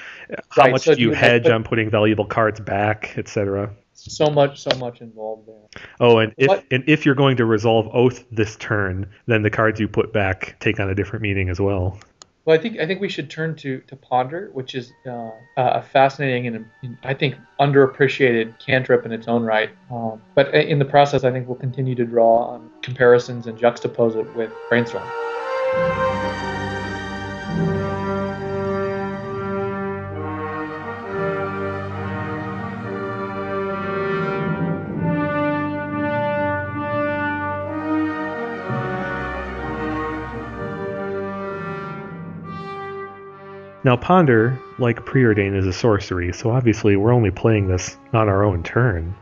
How right. much so do you hedge put, on putting valuable cards back, etc. So much, so much involved there. Oh, and if what? and if you're going to resolve oath this turn, then the cards you put back take on a different meaning as well. Well, I think I think we should turn to, to Ponder, which is uh, a fascinating and, and, I think underappreciated cantrip in its own right. Um, but in the process, I think we'll continue to draw on comparisons and juxtapose it with Brainstorm. Now, Ponder, like Preordain, is a sorcery, so obviously we're only playing this on our own turn.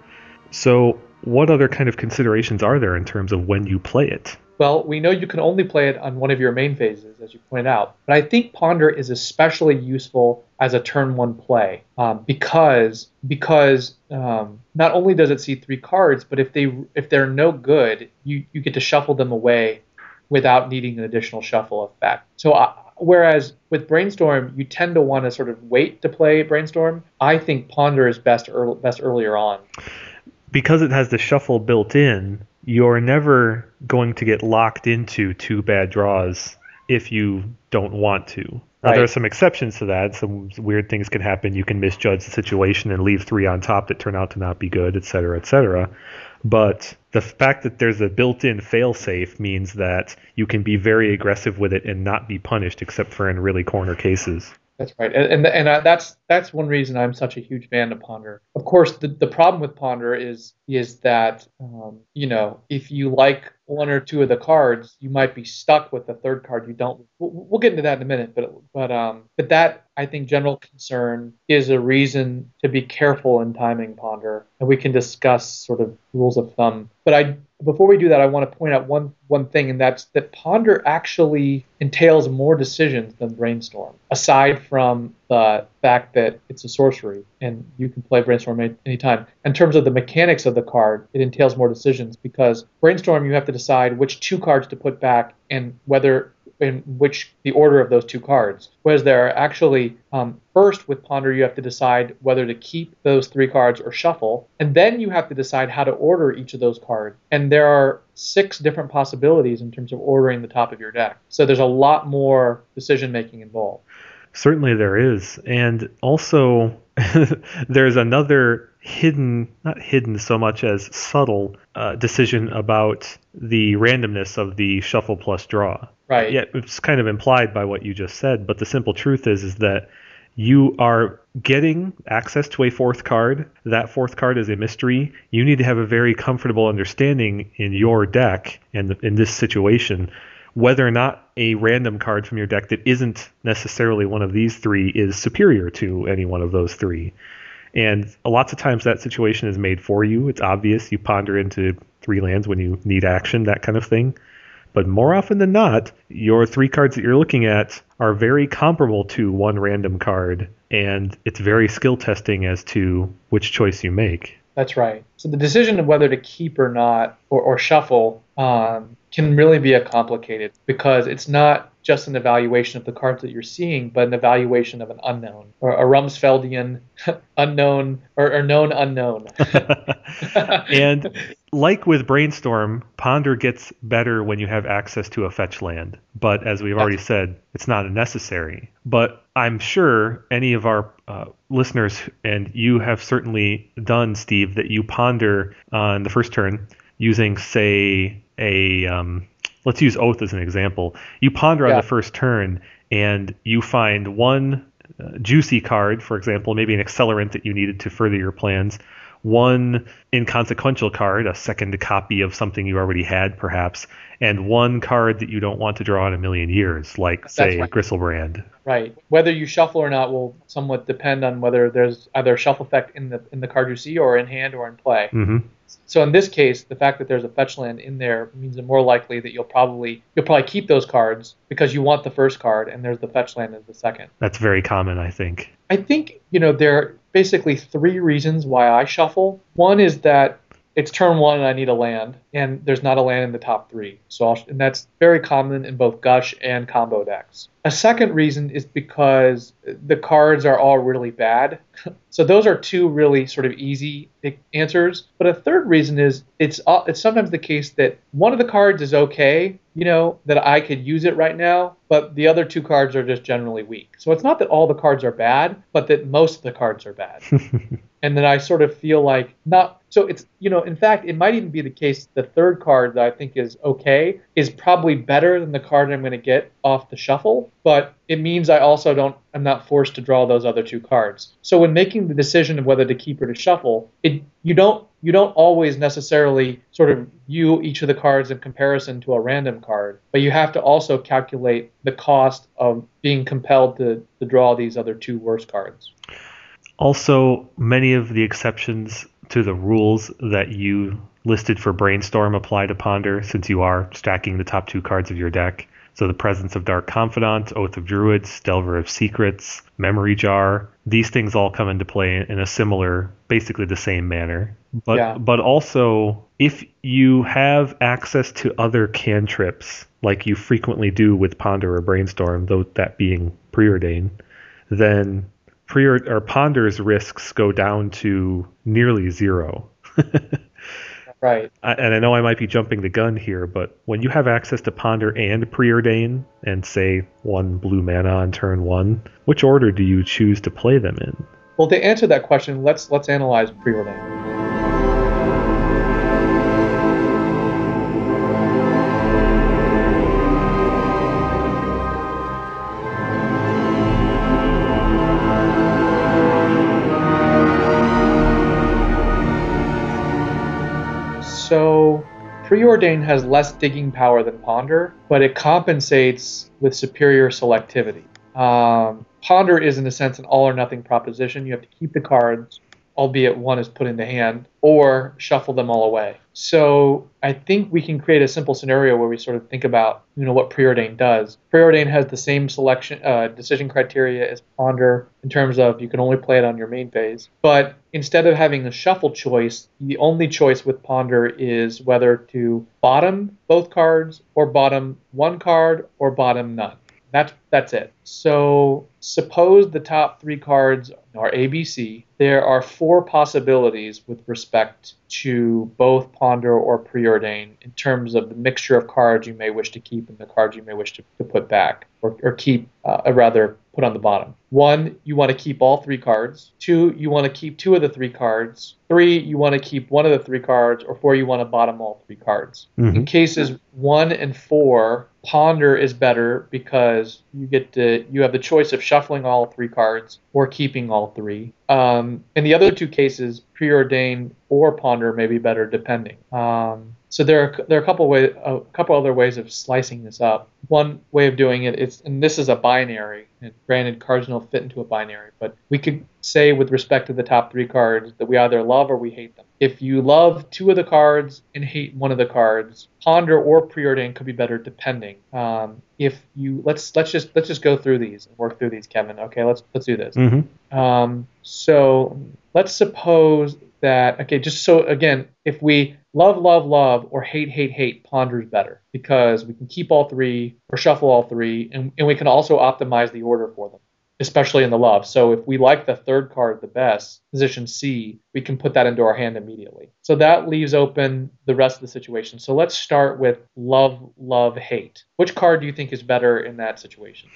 So, what other kind of considerations are there in terms of when you play it? Well, we know you can only play it on one of your main phases, as you point out. But I think Ponder is especially useful as a turn one play um, because because um, not only does it see three cards, but if they if they're no good, you you get to shuffle them away without needing an additional shuffle effect. So. Uh, whereas with brainstorm you tend to want to sort of wait to play brainstorm i think ponder is best early, best earlier on because it has the shuffle built in you're never going to get locked into two bad draws if you don't want to. Now, Right. there are some exceptions to that. Some weird things can happen. You can misjudge the situation and leave three on top that turn out to not be good, et cetera, et cetera. But the fact that there's a built-in fail-safe means that you can be very aggressive with it and not be punished, except for in really corner cases. That's right, and and, and uh, that's that's one reason I'm such a huge fan of Ponder. Of course, the, the problem with Ponder is is that um, you know if you like one or two of the cards, you might be stuck with the third card you don't. We'll, we'll get into that in a minute, but but um but that I think general concern is a reason to be careful in timing Ponder, and we can discuss sort of rules of thumb. But I before we do that, I want to point out one one thing, and that's that Ponder actually entails more decisions than Brainstorm, aside from the fact that it's a sorcery and you can play Brainstorm any anytime. In terms of the mechanics of the card, it entails more decisions because Brainstorm you have to decide which two cards to put back and whether in which the order of those two cards. Whereas there are actually um, first with Ponder you have to decide whether to keep those three cards or shuffle, and then you have to decide how to order each of those cards. And there are six different possibilities in terms of ordering the top of your deck. So there's a lot more decision making involved. Certainly there is. And also, there's another hidden, not hidden so much as subtle, uh, decision about the randomness of the shuffle plus draw. Right. Yeah, it's kind of implied by what you just said, but the simple truth is is that you are getting access to a fourth card. That fourth card is a mystery. You need to have a very comfortable understanding in your deck and in this situation whether or not a random card from your deck that isn't necessarily one of these three is superior to any one of those three. And lots of times that situation is made for you. It's obvious. You ponder into three lands when you need action, that kind of thing. But more often than not, your three cards that you're looking at are very comparable to one random card, and it's very skill testing as to which choice you make. That's right. So the decision of whether to keep or not, or, or shuffle, um, can really be a complicated because it's not just an evaluation of the cards that you're seeing, but an evaluation of an unknown or a Rumsfeldian unknown or, or known unknown. and like with Brainstorm, Ponder gets better when you have access to a fetch land. But as we've already said, it's not necessary. But I'm sure any of our uh, listeners, and you have certainly done, Steve, that you ponder on the first turn using, say, a. Um, let's use Oath as an example. You ponder on the first turn, and you find one uh, juicy card, for example, maybe an accelerant that you needed to further your plans, one inconsequential card, a second copy of something you already had, perhaps, and one card that you don't want to draw in a million years, like, say, right. Griselbrand. right. Whether you shuffle or not will somewhat depend on whether there's either a shuffle effect in the in the card you see or in hand or in play. hmm So in this case, the fact that there's a fetch land in there means it more likely that you'll probably you'll probably keep those cards because you want the first card and there's the fetch land as the second. That's very common, I think. I think you know there are basically three reasons why I shuffle. One is that it's turn one and I need a land, and there's not a land in the top three. So I'll, and that's very common in both Gush and combo decks. A second reason is because the cards are all really bad. so those are two really sort of easy answers. But a third reason is it's uh, it's sometimes the case that one of the cards is okay, you know, that I could use it right now, but the other two cards are just generally weak. So it's not that all the cards are bad, but that most of the cards are bad. and then I sort of feel like not so it's you know in fact it might even be the case the third card that I think is okay is probably better than the card I'm going to get off the shuffle but it means I also don't I'm not forced to draw those other two cards so when making the decision of whether to keep or to shuffle it you don't you don't always necessarily sort of view each of the cards in comparison to a random card, but you have to also calculate the cost of being compelled to, to draw these other two worse cards. Also, many of the exceptions to the rules that you listed for Brainstorm apply to Ponder since you are stacking the top two cards of your deck. So the presence of Dark Confidant, Oath of Druids, Delver of Secrets, Memory Jar, these things all come into play in a similar, basically the same manner. But Yeah. but also if you have access to other cantrips, like you frequently do with Ponder or Brainstorm, though that being preordained, then pre or Ponder's risks go down to nearly zero. Right. I- and I know I might be jumping the gun here, but when you have access to Ponder and Preordain, and say one blue mana on turn one, which order do you choose to play them in? Well, to answer that question, let's let's analyze preordain. Preordain has less digging power than ponder, but it compensates with superior selectivity. Um, ponder is, in a sense, an all or nothing proposition. You have to keep the cards, albeit one is put into hand, or shuffle them all away. So I think we can create a simple scenario where we sort of think about, you know, what preordain does. Preordain has the same selection uh, decision criteria as ponder in terms of you can only play it on your main phase, but instead of having a shuffle choice, the only choice with ponder is whether to bottom both cards or bottom one card or bottom none. That's that's it. So suppose the top three cards are ABC. There are four possibilities with respect to both ponder or preordain in terms of the mixture of cards you may wish to keep and the cards you may wish to, to put back or, or keep, uh, or rather put on the bottom. One, you want to keep all three cards. Two, you want to keep two of the three cards. Three, you want to keep one of the three cards. Or four, you want to bottom all three cards. In cases one and four, ponder is better because you get to you have the choice of shuffling all three cards or keeping all three. Um, in the other two cases, preordain or ponder may be better depending. Um, so there are there are a couple way a couple other ways of slicing this up. One way of doing it is and this is a binary. And granted, cards don't fit into a binary, but we could say with respect to the top three cards that we either love or we hate them. If you love two of the cards and hate one of the cards, ponder or preordain could be better depending. Um, if you let's let's just let's just go through these and work through these, Kevin. Okay, let's let's do this. hmm Um, so let's suppose that okay, just so again, if we love, love, love, or hate, hate, hate, ponder's better because we can keep all three or shuffle all three, and, and we can also optimize the order for them, especially in the love. So if we like the third card the best, position C, we can put that into our hand immediately. So that leaves open the rest of the situation. So let's start with love, love, hate. Which card do you think is better in that situation?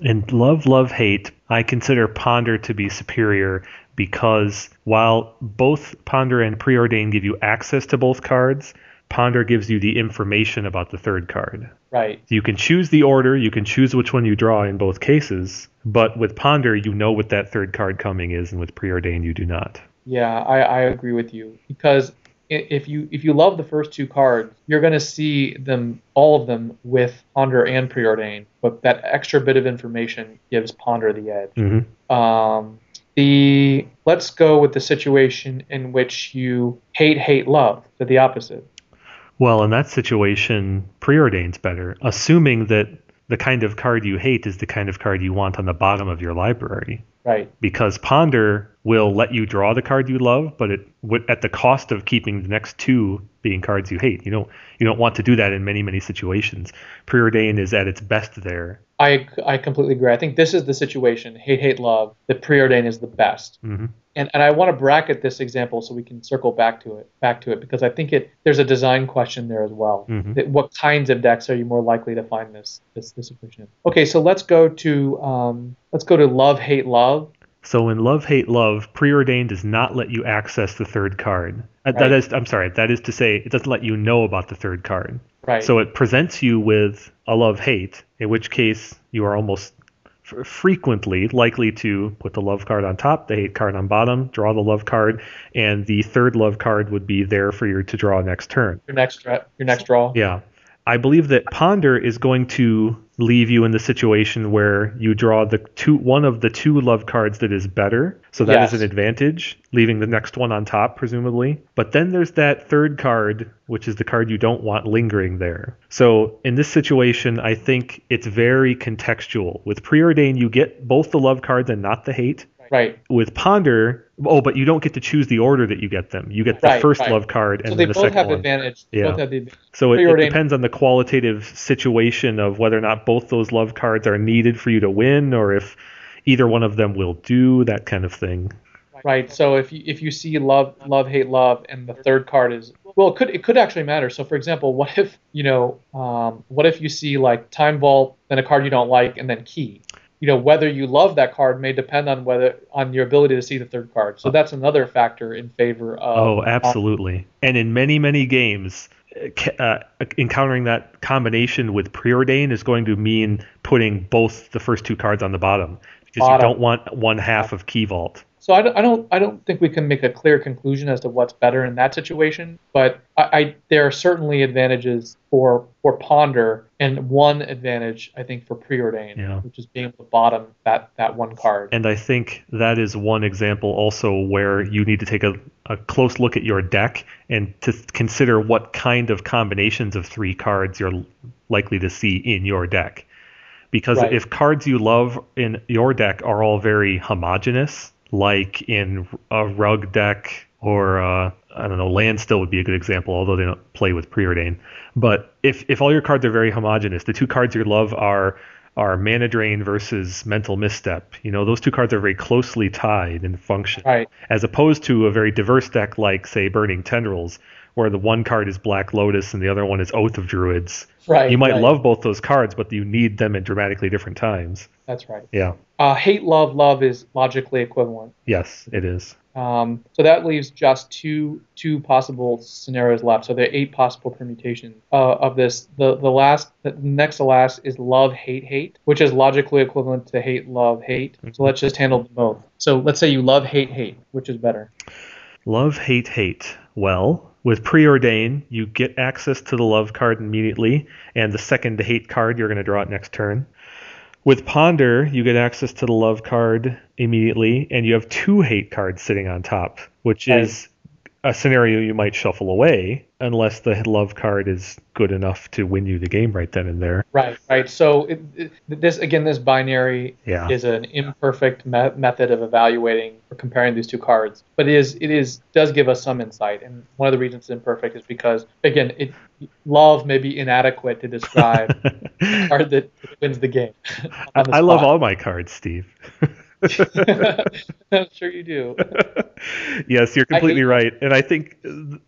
In Love, Love, Hate, I consider Ponder to be superior because while both Ponder and Preordain give you access to both cards, Ponder gives you the information about the third card. Right. You can choose the order, you can choose which one you draw in both cases, but with Ponder, you know what that third card coming is, and with Preordain, you do not. Yeah, I, I agree with you because if you if you love the first two cards, you're going to see them all of them with Ponder and Preordain, but that extra bit of information gives Ponder the edge. hmm Um, the let's go with the situation in which you hate hate love, so the opposite. Well, in that situation, Preordain's better, assuming that the kind of card you hate is the kind of card you want on the bottom of your library. Right. because Ponder will let you draw the card you love, but it would at the cost of keeping the next two being cards you hate. You don't you don't want to do that in many many situations. Preordain is at its best there. I, I completely agree. I think this is the situation. Hate, hate, love. The preordain is the best. hmm and, and I want to bracket this example so we can circle back to it back to it because I think it there's a design question there as well. Mhm. That what kinds of decks are you more likely to find this this this equation in? Okay, so let's go to um, let's go to love hate love. So in Love Hate Love, preordained does not let you access the third card. Uh, Right. is, I'm sorry, that is to say, it doesn't let you know about the third card. Right. So it presents you with a Love Hate, in which case you are almost f- frequently likely to put the love card on top, the hate card on bottom, draw the love card, and the third love card would be there for you to draw next turn. Your next draw. your next draw. Yeah. I believe that ponder is going to leave you in the situation where you draw the two one of the two love cards that is better. So that is Yes. an advantage, leaving the next one on top presumably. But then there's that third card, which is the card you don't want lingering there. So in this situation, I think it's very contextual. With preordain you get both the love cards and not the hate. Right. With ponder, oh, but you don't get to choose the order that you get them. You get the Right, first right. love card and So then the second one. advantage. They Yeah. Both have the advantage. So it, it depends on the qualitative situation of whether or not both those love cards are needed for you to win, or if either one of them will do that kind of thing. Right. So if you if you see love love hate love and the third card is well it could it could actually matter. So for example, what if you know um, what if you see like time vault then a card you don't like and then key. You know whether you love that card may depend on whether on your ability to see the third card. So that's another factor in favor of. Oh, absolutely. And in many, many games, uh, encountering that combination with preordain is going to mean putting both the first two cards on the bottom because you don't want one half of key vault. So I don't, I don't I don't think we can make a clear conclusion as to what's better in that situation, but I, I there are certainly advantages for for ponder and one advantage I think for preordain, Yeah. which is being able to bottom that that one card. And I think that is one example also where you need to take a, a close look at your deck and to consider what kind of combinations of three cards you're likely to see in your deck. Because Right. if cards you love in your deck are all very homogenous, like in a rug deck or uh, I don't know, Landstill would be a good example, although they don't play with preordain. But if if all your cards are very homogenous, the two cards you love are are mana drain versus mental misstep. You know, those two cards are very closely tied in function, Right. as opposed to a very diverse deck like say Burning Tendrils, where the one card is Black Lotus and the other one is Oath of Druids. Right. you might right. love both those cards, but you need them at dramatically different times. That's right. Yeah. Uh, hate love love is logically equivalent. Yes, it is. Um, so that leaves just two two possible scenarios left. So there are eight possible permutations uh, of this. The the last, the next to last is love hate hate, which is logically equivalent to hate love hate. So let's just handle both. So let's say you love hate hate, which is better. Love, hate, hate. Well, with preordain, you get access to the love card immediately, and the second hate card, you're going to draw it next turn. With ponder, you get access to the love card immediately, and you have two hate cards sitting on top, which is a scenario you might shuffle away unless the love card is good enough to win you the game right then and there. Right, right. So it, it, this again, this binary Yeah. is an imperfect me- method of evaluating or comparing these two cards, but it is it is does give us some insight. And one of the reasons it's imperfect is because again, it love may be inadequate to describe the card that wins the game. I, I love all my cards, Steve. I'm sure you do. yes, you're completely right, and I think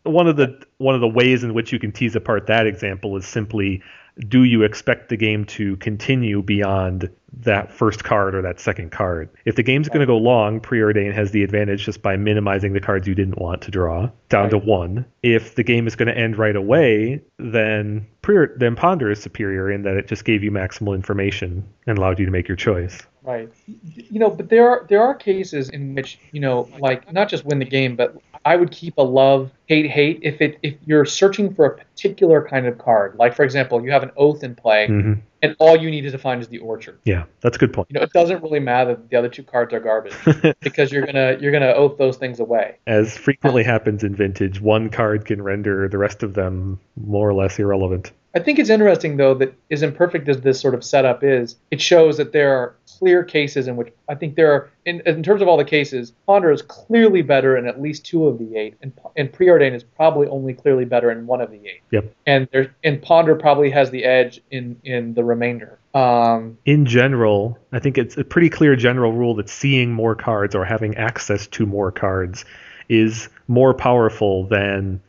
one of the one of the ways in which you can tease apart that example is simply: Do you expect the game to continue beyond that first card or that second card? If the game's going to go long, Preordain has the advantage just by minimizing the cards you didn't want to draw down to one. If the game is going to end right away, then Pre- then Ponder is superior in that it just gave you maximal information and allowed you to make your choice. Right. You know, but there are there are cases in which you know, like not just win the game, but I would keep a love hate hate if it if you're searching for a particular kind of card. Like for example, you have an oath in play, hmm and all you need to find is the orchard. Yeah, that's a good point. You know, it doesn't really matter that the other two cards are garbage because you're gonna you're gonna oath those things away. As frequently happens in vintage, one card can render the rest of them more or less irrelevant. I think it's interesting though that as imperfect as this sort of setup is, it shows that there are clear cases in which I think there are in, in terms of all the cases, Ponder is clearly better in at least two of the eight, and and Preordain is probably only clearly better in one of the eight. Yep. And there and Ponder probably has the edge in in the remainder. Um, In general, I think it's a pretty clear general rule that seeing more cards or having access to more cards is more powerful than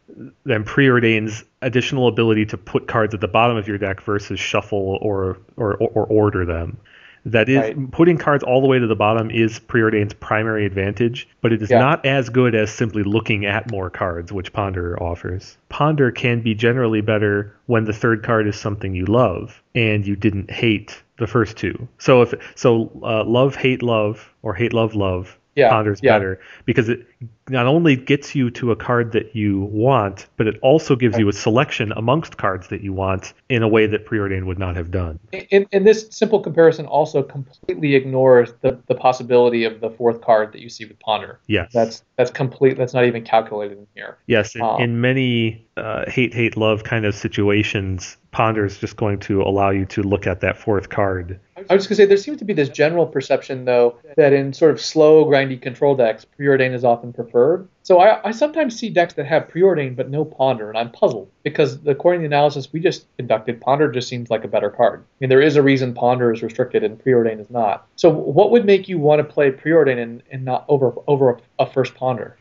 than preordain's additional ability to put cards at the bottom of your deck versus shuffle or or, or order them. That is Right. putting cards all the way to the bottom is preordain's primary advantage, but it is Yeah. not as good as simply looking at more cards, which Ponder offers. Ponder can be generally better when the third card is something you love and you didn't hate the first two. So if so, uh, love, hate, love, or hate, love, love. Yeah, Ponder's yeah. better because it not only gets you to a card that you want, but it also gives you a selection amongst cards that you want in a way that preordained would not have done. And, and this simple comparison also completely ignores the, the possibility of the fourth card that you see with Ponder. Yes. That's that's complete. That's not even calculated in here. Yes, in, Um, in many uh, hate, hate, love kind of situations, Ponder is just going to allow you to look at that fourth card. I was just gonna say there seems to be this general perception though that in sort of slow grindy control decks, preordain is often preferred. So I, I sometimes see decks that have preordain but no ponder, and I'm puzzled because according to the analysis we just conducted, ponder just seems like a better card. I mean there is a reason ponder is restricted and preordain is not. So what would make you want to play preordain and, and not over over a first ponder?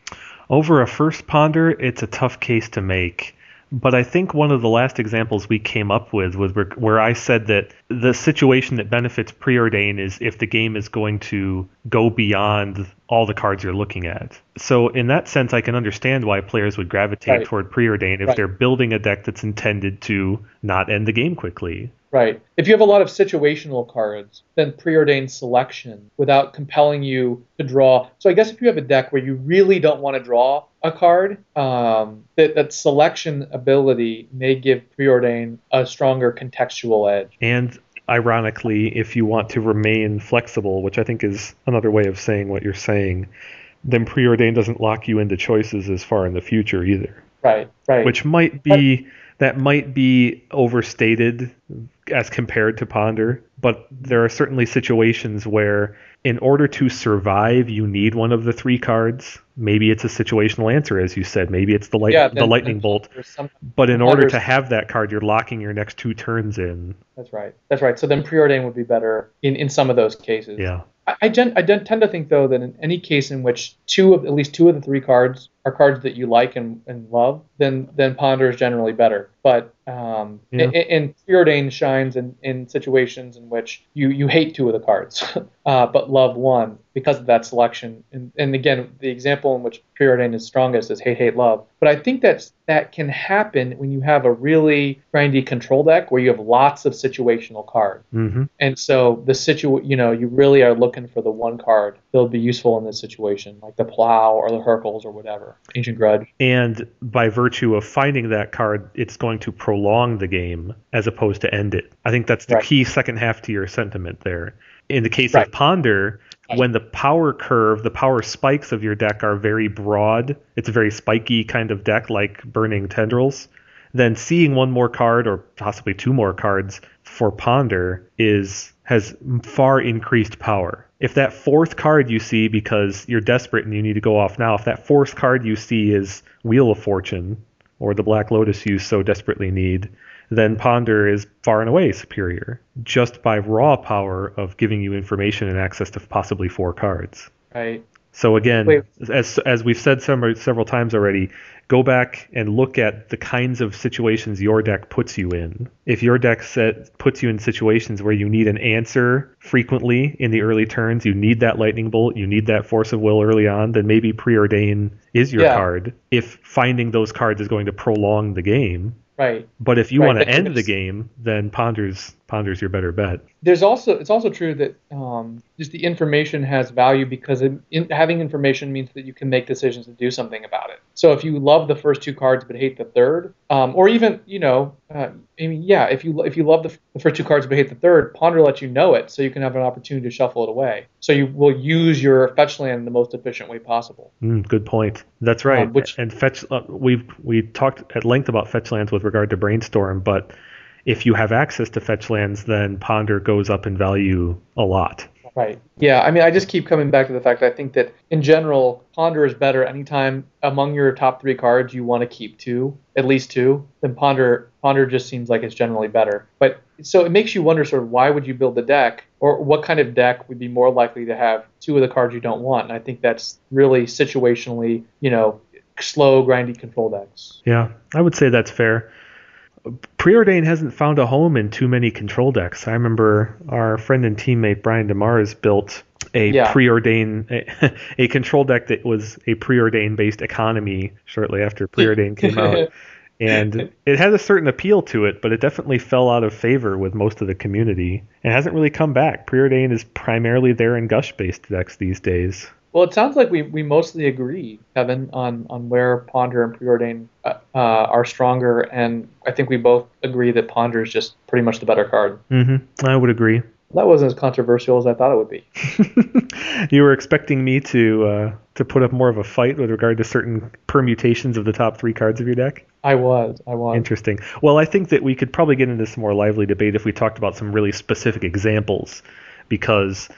Over a first Ponder, it's a tough case to make. But I think one of the last examples we came up with was where, where I said that the situation that benefits preordain is if the game is going to go beyond all the cards you're looking at. So in that sense, I can understand why players would gravitate Right. toward preordain if Right. they're building a deck that's intended to not end the game quickly. Right. If you have a lot of situational cards, then preordained selection without compelling you to draw. So I guess if you have a deck where you really don't want to draw a card, um, that, that selection ability may give preordain a stronger contextual edge. And ironically, if you want to remain flexible, which I think is another way of saying what you're saying, then preordain doesn't lock you into choices as far in the future either. Right. Right. Which might be that might be overstated as compared to ponder, but there are certainly situations where in order to survive you need one of the three cards. Maybe it's a situational answer as you said, maybe it's the light yeah, the then- lightning then bolt, but in order to have that card you're locking your next two turns in. That's right. That's right. So then preordain would be better in, in some of those cases. Yeah. I, I, gen- I tend to think though that in any case in which two of at least two of the three cards are cards that you like and, and love, then then ponder is generally better. But um, Yeah. and, and preordain shines in, in situations in which you, you hate two of the cards, uh, but love one because of that selection. And, and again, the example in which preordain is strongest is hate hate love. But I think that's that can happen when you have a really grindy control deck where you have lots of situational cards. hmm And so the situ, you know, you really are looking for the one card that'll be useful in this situation, like the plow or the Hurkyl's or whatever, ancient grudge. And by virtue of finding that card, it's going to prolong the game as opposed to end it. I think that's the Right. key second half to your sentiment there. In the case Right. of Ponder. When the power curve, the power spikes of your deck are very broad, it's a very spiky kind of deck like Burning Tendrils, then seeing one more card or possibly two more cards for Ponder is has far increased power. If that fourth card you see because you're desperate and you need to go off now, if that fourth card you see is Wheel of Fortune or the Black Lotus you so desperately need, then Ponder is far and away superior just by raw power of giving you information and access to possibly four cards. Right. So again, Wait. as as we've said several several times already, go back and look at the kinds of situations your deck puts you in. If your deck set puts you in situations where you need an answer frequently in the early turns, you need that lightning bolt, you need that force of will early on, then maybe preordain is your Yeah. card. If finding those cards is going to prolong the game, Right. but if you Right, want to end the game, then ponders ponders your better bet. There's also it's also true that um, just the information has value because it, in, having information means that you can make decisions to do something about it. So if you love the first two cards but hate the third, um, or even you know, uh, I mean, yeah, if you if you love the, the first two cards but hate the third, Ponder lets you know it, so you can have an opportunity to shuffle it away. So you will use your fetch land in the most efficient way possible. Mm, good point. That's right. Um, which- and fetch, uh, we've we talked at length about fetch lands with regard to brainstorm, but if you have access to fetch lands, then ponder goes up in value a lot. Right. Yeah. I mean, I just keep coming back to the fact that I think that in general, Ponder is better anytime among your top three cards you want to keep two, at least two. Then Ponder, Ponder just seems like it's generally better. But so it makes you wonder, sort of, why would you build the deck, or what kind of deck would be more likely to have two of the cards you don't want? And I think that's really situationally, you know, slow, grindy control decks. Yeah, I would say that's fair. Preordain hasn't found a home in too many control decks. I remember our friend and teammate Brian DeMars built a Yeah. preordain a, a control deck that was a preordain based economy shortly after preordain came out. and it had a certain appeal to it, but it definitely fell out of favor with most of the community and hasn't really come back. Preordain is primarily there in Gush based decks these days. Well, it sounds like we, we mostly agree, Kevin, on, on where Ponder and Preordain uh, uh, are stronger, and I think we both agree that Ponder is just pretty much the better card. Mm-hmm. I would agree. That wasn't as controversial as I thought it would be. you were expecting me to uh, to put up more of a fight with regard to certain permutations of the top three cards of your deck. I was. I was. Interesting. Well, I think that we could probably get into some more lively debate if we talked about some really specific examples, because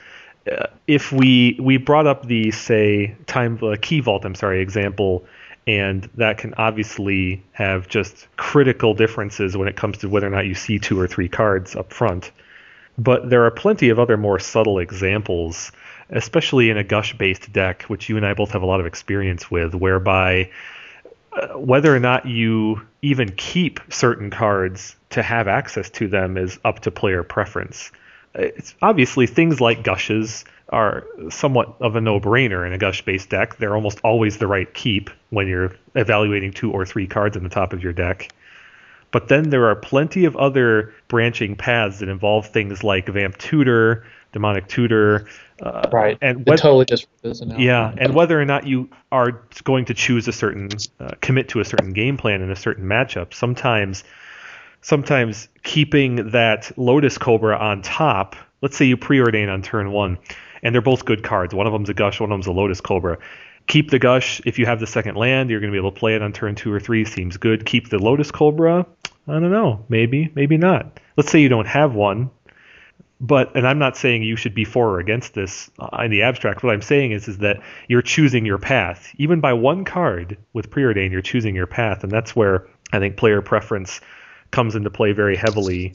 if we we brought up the say time uh, key vault, I'm sorry, example and that can obviously have just critical differences when it comes to whether or not you see two or three cards up front. But there are plenty of other more subtle examples, especially in a gush based deck, which you and I both have a lot of experience with, whereby uh, whether or not you even keep certain cards to have access to them is up to player preference. It's obviously things like gushes are somewhat of a no-brainer in a gush-based deck. They're almost always the right keep when you're evaluating two or three cards in the top of your deck. But then there are plenty of other branching paths that involve things like Vamp Tutor, Demonic Tutor, uh, right, and what, totally just yeah, and whether or not you are going to choose a certain uh, commit to a certain game plan in a certain matchup, sometimes sometimes keeping that Lotus Cobra on top. Let's say you preordain on turn one, and they're both good cards. One of them's a Gush, one of them's a Lotus Cobra. Keep the gush. If you have the second land you're going to be able to play it on turn two or three. Seems good. Keep the lotus cobra? I don't know. Maybe maybe not. Let's say you don't have one. But and i'm not saying you should be for or against this in the abstract. What i'm saying is is that you're choosing your path. Even by one card with preordain you're choosing your path. And that's where i think player preference comes into play very heavily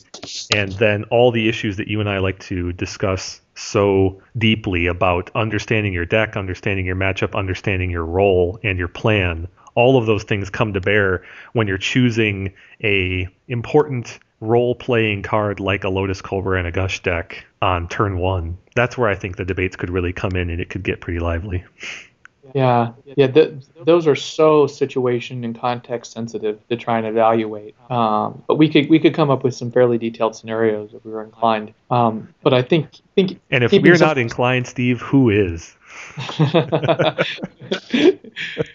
and then all the issues that you and i like to discuss so deeply about understanding your deck, understanding your matchup, understanding your role and your plan. All of those things come to bear when you're choosing a important role playing card like a Lotus Cobra and a Gush deck on turn one. That's where I think the debates could really come in and it could get pretty lively. Yeah, yeah. those are so situation and context sensitive to try and evaluate. Um, but we could we could come up with some fairly detailed scenarios if we were inclined. Um, but I think think. And if we're not inclined, Steve, who is?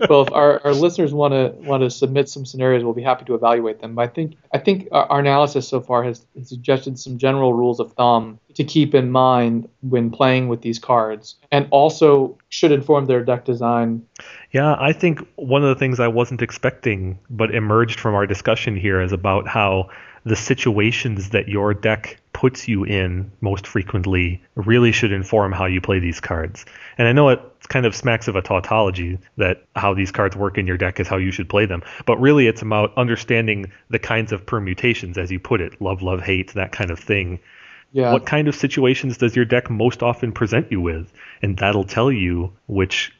well, if our, our listeners want to want to submit some scenarios, we'll be happy to evaluate them. But I think I think our, analysis so far has, suggested some general rules of thumb to keep in mind when playing with these cards, and also should inform their deck design. Yeah, I think one of the things I wasn't expecting, but emerged from our discussion here, is about how the situations that your deck puts you in most frequently really should inform how you play these cards. And I know it kind of smacks of a tautology that how these cards work in your deck is how you should play them. But really, it's about understanding the kinds of permutations, as you put it love, love, hate, that kind of thing. Yeah. What kind of situations does your deck most often present you with? And that'll tell you which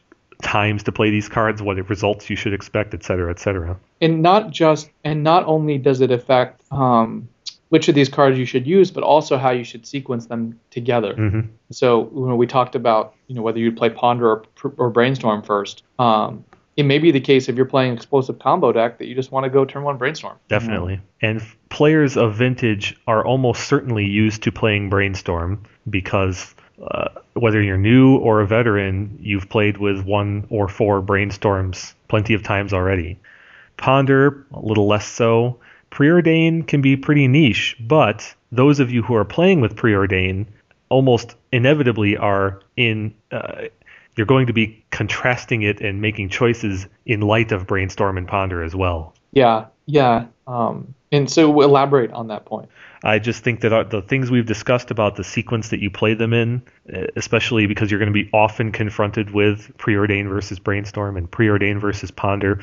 times to play these cards, what results you should expect, et cetera, et cetera. And not just, and not only does it affect um, which of these cards you should use, but also how you should sequence them together. Mm-hmm. So when we talked about, you know, whether you'd play Ponder or, or Brainstorm first, um, it may be the case if you're playing explosive combo deck that you just want to go turn one Brainstorm. Definitely. And players of Vintage are almost certainly used to playing Brainstorm because uh, whether you're new or a veteran, you've played with one or four Brainstorms plenty of times already. Ponder, a little less so Preordain can be pretty niche, but those of you who are playing with Preordain almost inevitably are in. Uh, you're going to be contrasting it and making choices in light of Brainstorm and Ponder as well. Yeah, yeah. Um, and so elaborate on that point. I just think that uh, the things we've discussed about the sequence that you play them in, especially because you're going to be often confronted with preordain versus brainstorm and preordain versus ponder,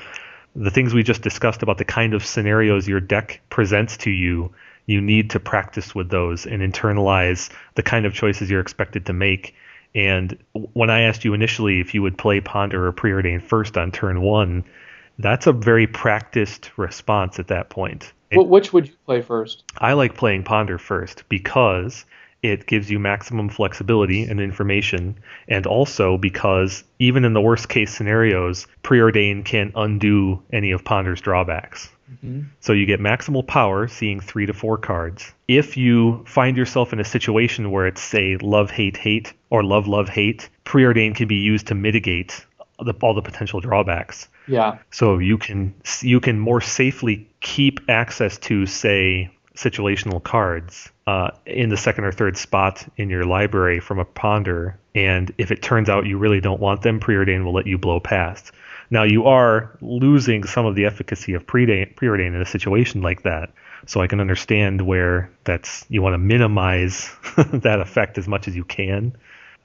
the things we just discussed about the kind of scenarios your deck presents to you, you need to practice with those and internalize the kind of choices you're expected to make. And when I asked you initially if you would play Ponder or Preordain first on turn one, that's a very practiced response at that point. which would you play first? I like playing Ponder first because it gives you maximum flexibility and information, and also because even in the worst case scenarios, preordain can't undo any of Ponder's drawbacks. Mm-hmm. So you get maximal power, seeing three to four cards. If you find yourself in a situation where it's, say, love, hate, hate, or love, love, hate, preordain can be used to mitigate the, all the potential drawbacks. Yeah. So you can you can more safely keep access to, say, situational cards uh, in the second or third spot in your library from a ponder. And if it turns out you really don't want them, preordain will let you blow past. Now you are losing some of the efficacy of preordain in a situation like that. So I can understand where that's you want to minimize that effect as much as you can.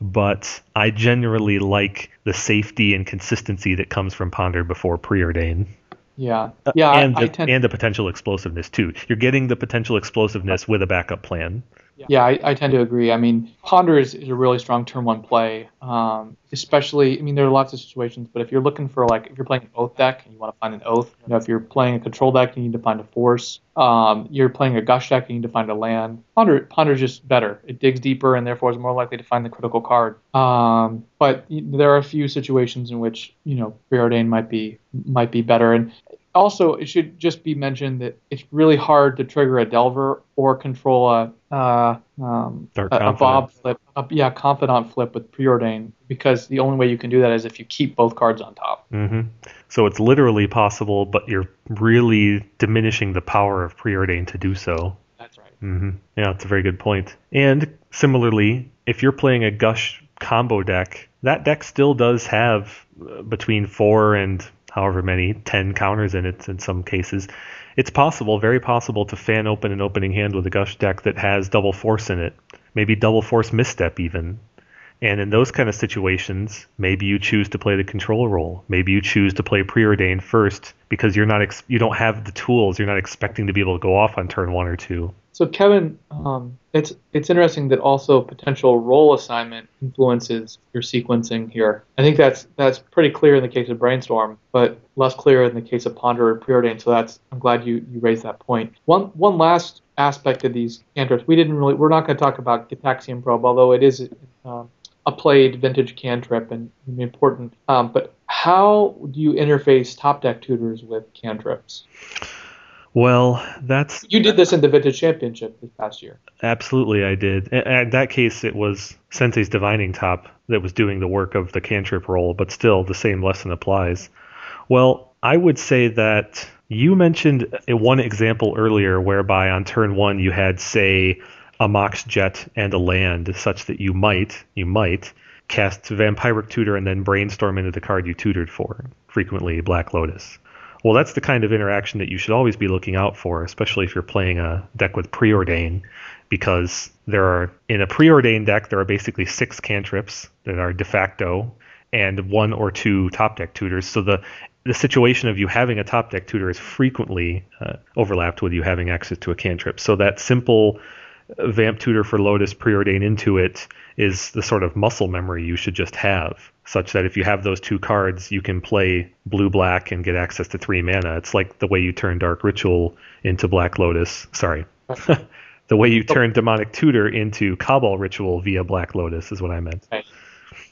But I generally like the safety and consistency that comes from ponder before preordain. Yeah, uh, yeah, and I, the, I tend, and the potential explosiveness too. You're getting the potential explosiveness with a backup plan. Yeah, I, I tend to agree. I mean, Ponder is, is a really strong turn one play, um, especially. I mean, there are lots of situations, but if you're looking for like if you're playing an oath deck and you want to find an oath, you know, if you're playing a control deck, you need to find a force. Um, you're playing a gush deck, you need to find a land. Ponder Ponder is just better. It digs deeper and therefore is more likely to find the critical card. Um, but there are a few situations in which you know preordain might be might be better. And also, it should just be mentioned that it's really hard to trigger a Delver or control a uh, um, a, a, Bob flip, a, yeah, Confidant flip with preordain because the only way you can do that is if you keep both cards on top. Mm-hmm. So it's literally possible, but you're really diminishing the power of preordain to do so. That's right. Mm-hmm. Yeah, it's a very good point. And similarly, if you're playing a Gush combo deck, that deck still does have uh, between four and however many, 10 counters in it in some cases. It's possible, very possible, to fan open an opening hand with a Gush deck that has double force in it. Maybe double force misstep, even. And in those kind of situations, maybe you choose to play the control role. Maybe you choose to play preordain first because you're not ex- you don't have the tools. You're not expecting to be able to go off on turn one or two. So Kevin, um, it's it's interesting that also potential role assignment influences your sequencing here. I think that's that's pretty clear in the case of brainstorm, but less clear in the case of ponder or preordain. So that's I'm glad you you raised that point. One one last aspect of these cantrips, we didn't really we're not going to talk about Gitaxian Probe, although it is um, a played vintage cantrip and important. Um, but how do you interface top deck tutors with cantrips? Well, that's you did this in the Vintage Championship this past year. Absolutely, I did. In that case, it was Sensei's Divining Top that was doing the work of the cantrip role, but still, the same lesson applies. Well, I would say that you mentioned one example earlier whereby on turn one you had, say, a Mox Jet and a land, such that you might, you might cast Vampiric Tutor and then brainstorm into the card you tutored for, frequently Black Lotus. Well, that's the kind of interaction that you should always be looking out for, especially if you're playing a deck with preordain, because there are in a preordained deck there are basically six cantrips that are de facto and one or two top deck tutors. So the the situation of you having a top deck tutor is frequently uh, overlapped with you having access to a cantrip. So that simple vamp tutor for Lotus preordain into it is the sort of muscle memory you should just have, such that if you have those two cards, you can play blue black and get access to three mana. It's like the way you turn Dark Ritual into Black Lotus. Sorry. the way you oh. turn Demonic Tutor into Cabal Ritual via Black Lotus is what I meant. Right.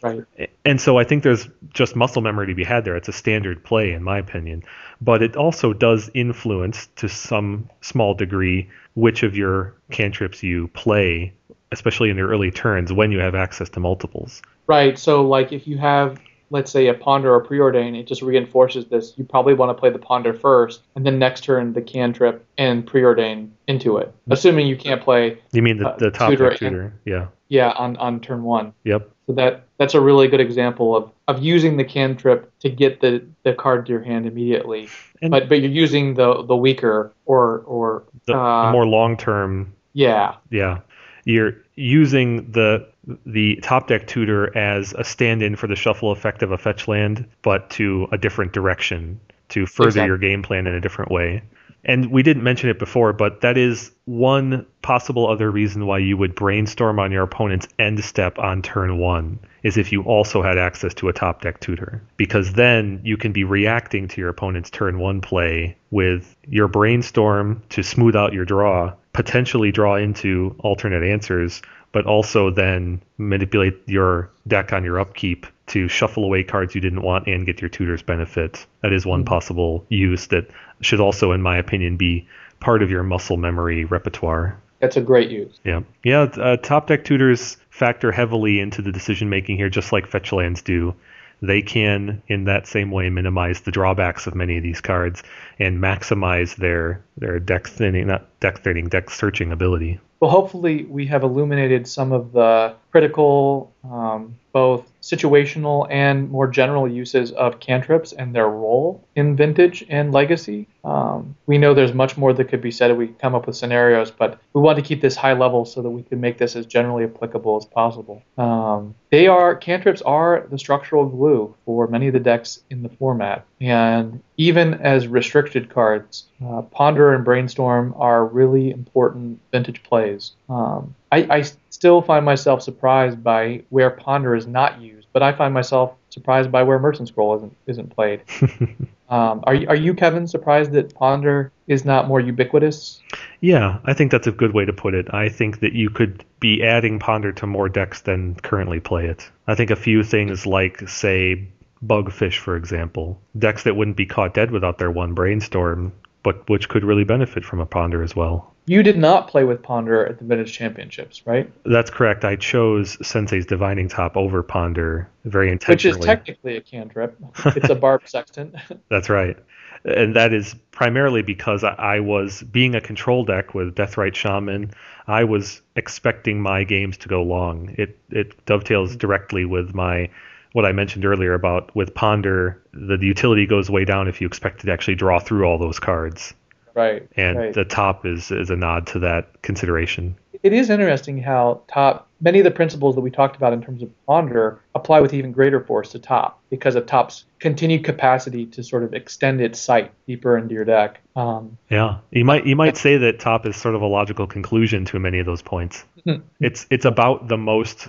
Right. And so I think there's just muscle memory to be had there. It's a standard play, in my opinion. But it also does influence, to some small degree, which of your cantrips you play, especially in your early turns when you have access to multiples. Right. So, like, if you have, let's say, a ponder or preordain, it just reinforces this. You probably want to play the ponder first, and then next turn the cantrip and preordain into it, mm-hmm. assuming you can't play. You mean the, uh, the top tutor, tutor? And, yeah. Yeah, on, on turn one. Yep. So that that's a really good example of, of using the cantrip to get the, the card to your hand immediately. And but but you're using the the weaker or or the, uh, the more long term. Yeah. Yeah. You're using the the top deck tutor as a stand-in for the shuffle effect of a fetch land, but to a different direction to further exactly. your game plan in a different way. And we didn't mention it before, but that is one possible other reason why you would brainstorm on your opponent's end step on turn one is if you also had access to a top deck tutor. Because then you can be reacting to your opponent's turn one play with your brainstorm to smooth out your draw, potentially draw into alternate answers, but also then manipulate your deck on your upkeep to shuffle away cards you didn't want and get your tutor's benefit. That is one mm-hmm. possible use that should also, in my opinion, be part of your muscle memory repertoire. That's a great use. Yeah, yeah. Uh, top deck tutors factor heavily into the decision making here, just like fetch lands do. They can, in that same way, minimize the drawbacks of many of these cards and maximize their their deck thinning, not deck thinning, deck searching ability. Well, hopefully, we have illuminated some of the critical, um, both situational and more general uses of cantrips and their role in vintage and legacy. Um, we know there's much more that could be said if we come up with scenarios, but we want to keep this high level so that we can make this as generally applicable as possible. Um, they are cantrips are the structural glue for many of the decks in the format, and even as restricted cards, uh, Ponder and Brainstorm are really important vintage plays. Um, I, I still find myself surprised by where Ponder is not used, but I find myself surprised by where Merchant Scroll isn't isn't played. um, are you, are you Kevin surprised that Ponder is not more ubiquitous? Yeah, I think that's a good way to put it. I think that you could be adding Ponder to more decks than currently play it. I think a few things like say Bugfish, for example, decks that wouldn't be caught dead without their one brainstorm, but which could really benefit from a Ponder as well. You did not play with Ponder at the Vintage Championships, right? That's correct. I chose Sensei's Divining Top over Ponder very intentionally. Which is technically a cantrip. It's a Barbed Sextant. That's right. And that is primarily because I was being a control deck with Deathrite Shaman. I was expecting my games to go long. It it dovetails directly with my what I mentioned earlier about with Ponder, the, the utility goes way down if you expect to actually draw through all those cards. Right. And right. the top is is a nod to that consideration. It is interesting how top many of the principles that we talked about in terms of ponder apply with even greater force to top because of top's continued capacity to sort of extend its sight deeper into your deck. Um, yeah, you might you might say that top is sort of a logical conclusion to many of those points. Hmm. it's it's about the most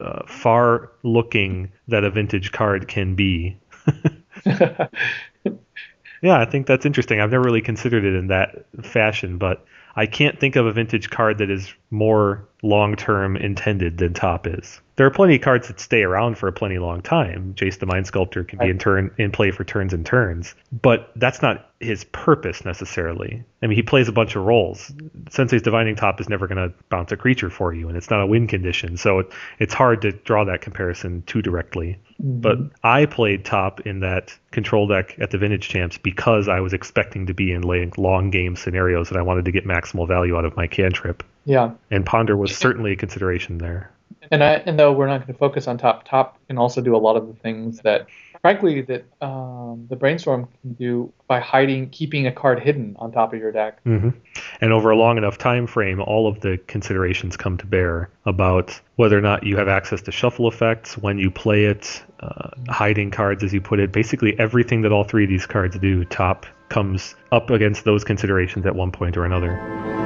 uh, far looking that a vintage card can be. Yeah, I think that's interesting. I've never really considered it in that fashion, but I can't think of a vintage card that is more long term intended than Top is. There are plenty of cards that stay around for a plenty long time. Jace the Mind Sculptor can be in turn in play for turns and turns, but that's not his purpose necessarily. I mean, he plays a bunch of roles. Sensei's Divining Top is never going to bounce a creature for you, and it's not a win condition, so it, it's hard to draw that comparison too directly. Mm-hmm. But I played Top in that control deck at the Vintage Champs because I was expecting to be in long game scenarios and I wanted to get maximal value out of my cantrip. Yeah. And Ponder was certainly a consideration there. And I, and though we're not going to focus on top, top can also do a lot of the things that, frankly, that um, the brainstorm can do by hiding, keeping a card hidden on top of your deck. Mm-hmm. And over a long enough time frame, all of the considerations come to bear about whether or not you have access to shuffle effects when you play it, uh, hiding cards, as you put it. Basically, everything that all three of these cards do, top comes up against those considerations at one point or another.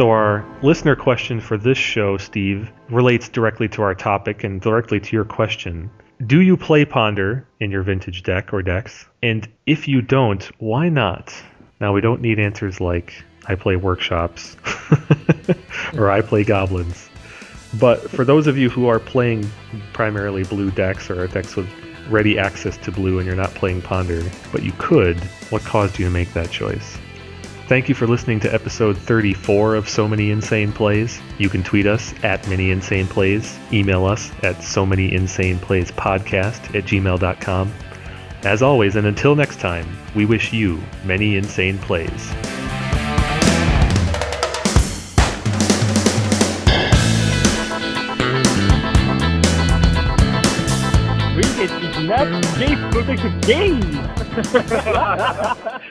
So, our listener question for this show, Steve, relates directly to our topic and directly to your question. Do you play Ponder in your vintage deck or decks? And if you don't, why not? Now, we don't need answers like, I play workshops or I play goblins. But for those of you who are playing primarily blue decks or decks with ready access to blue and you're not playing Ponder, but you could, what caused you to make that choice? Thank you for listening to episode 34 of So Many Insane Plays. You can tweet us at Many Insane Plays, email us at So Many Insane Plays Podcast at gmail.com. As always, and until next time, we wish you many insane plays. We get the next game.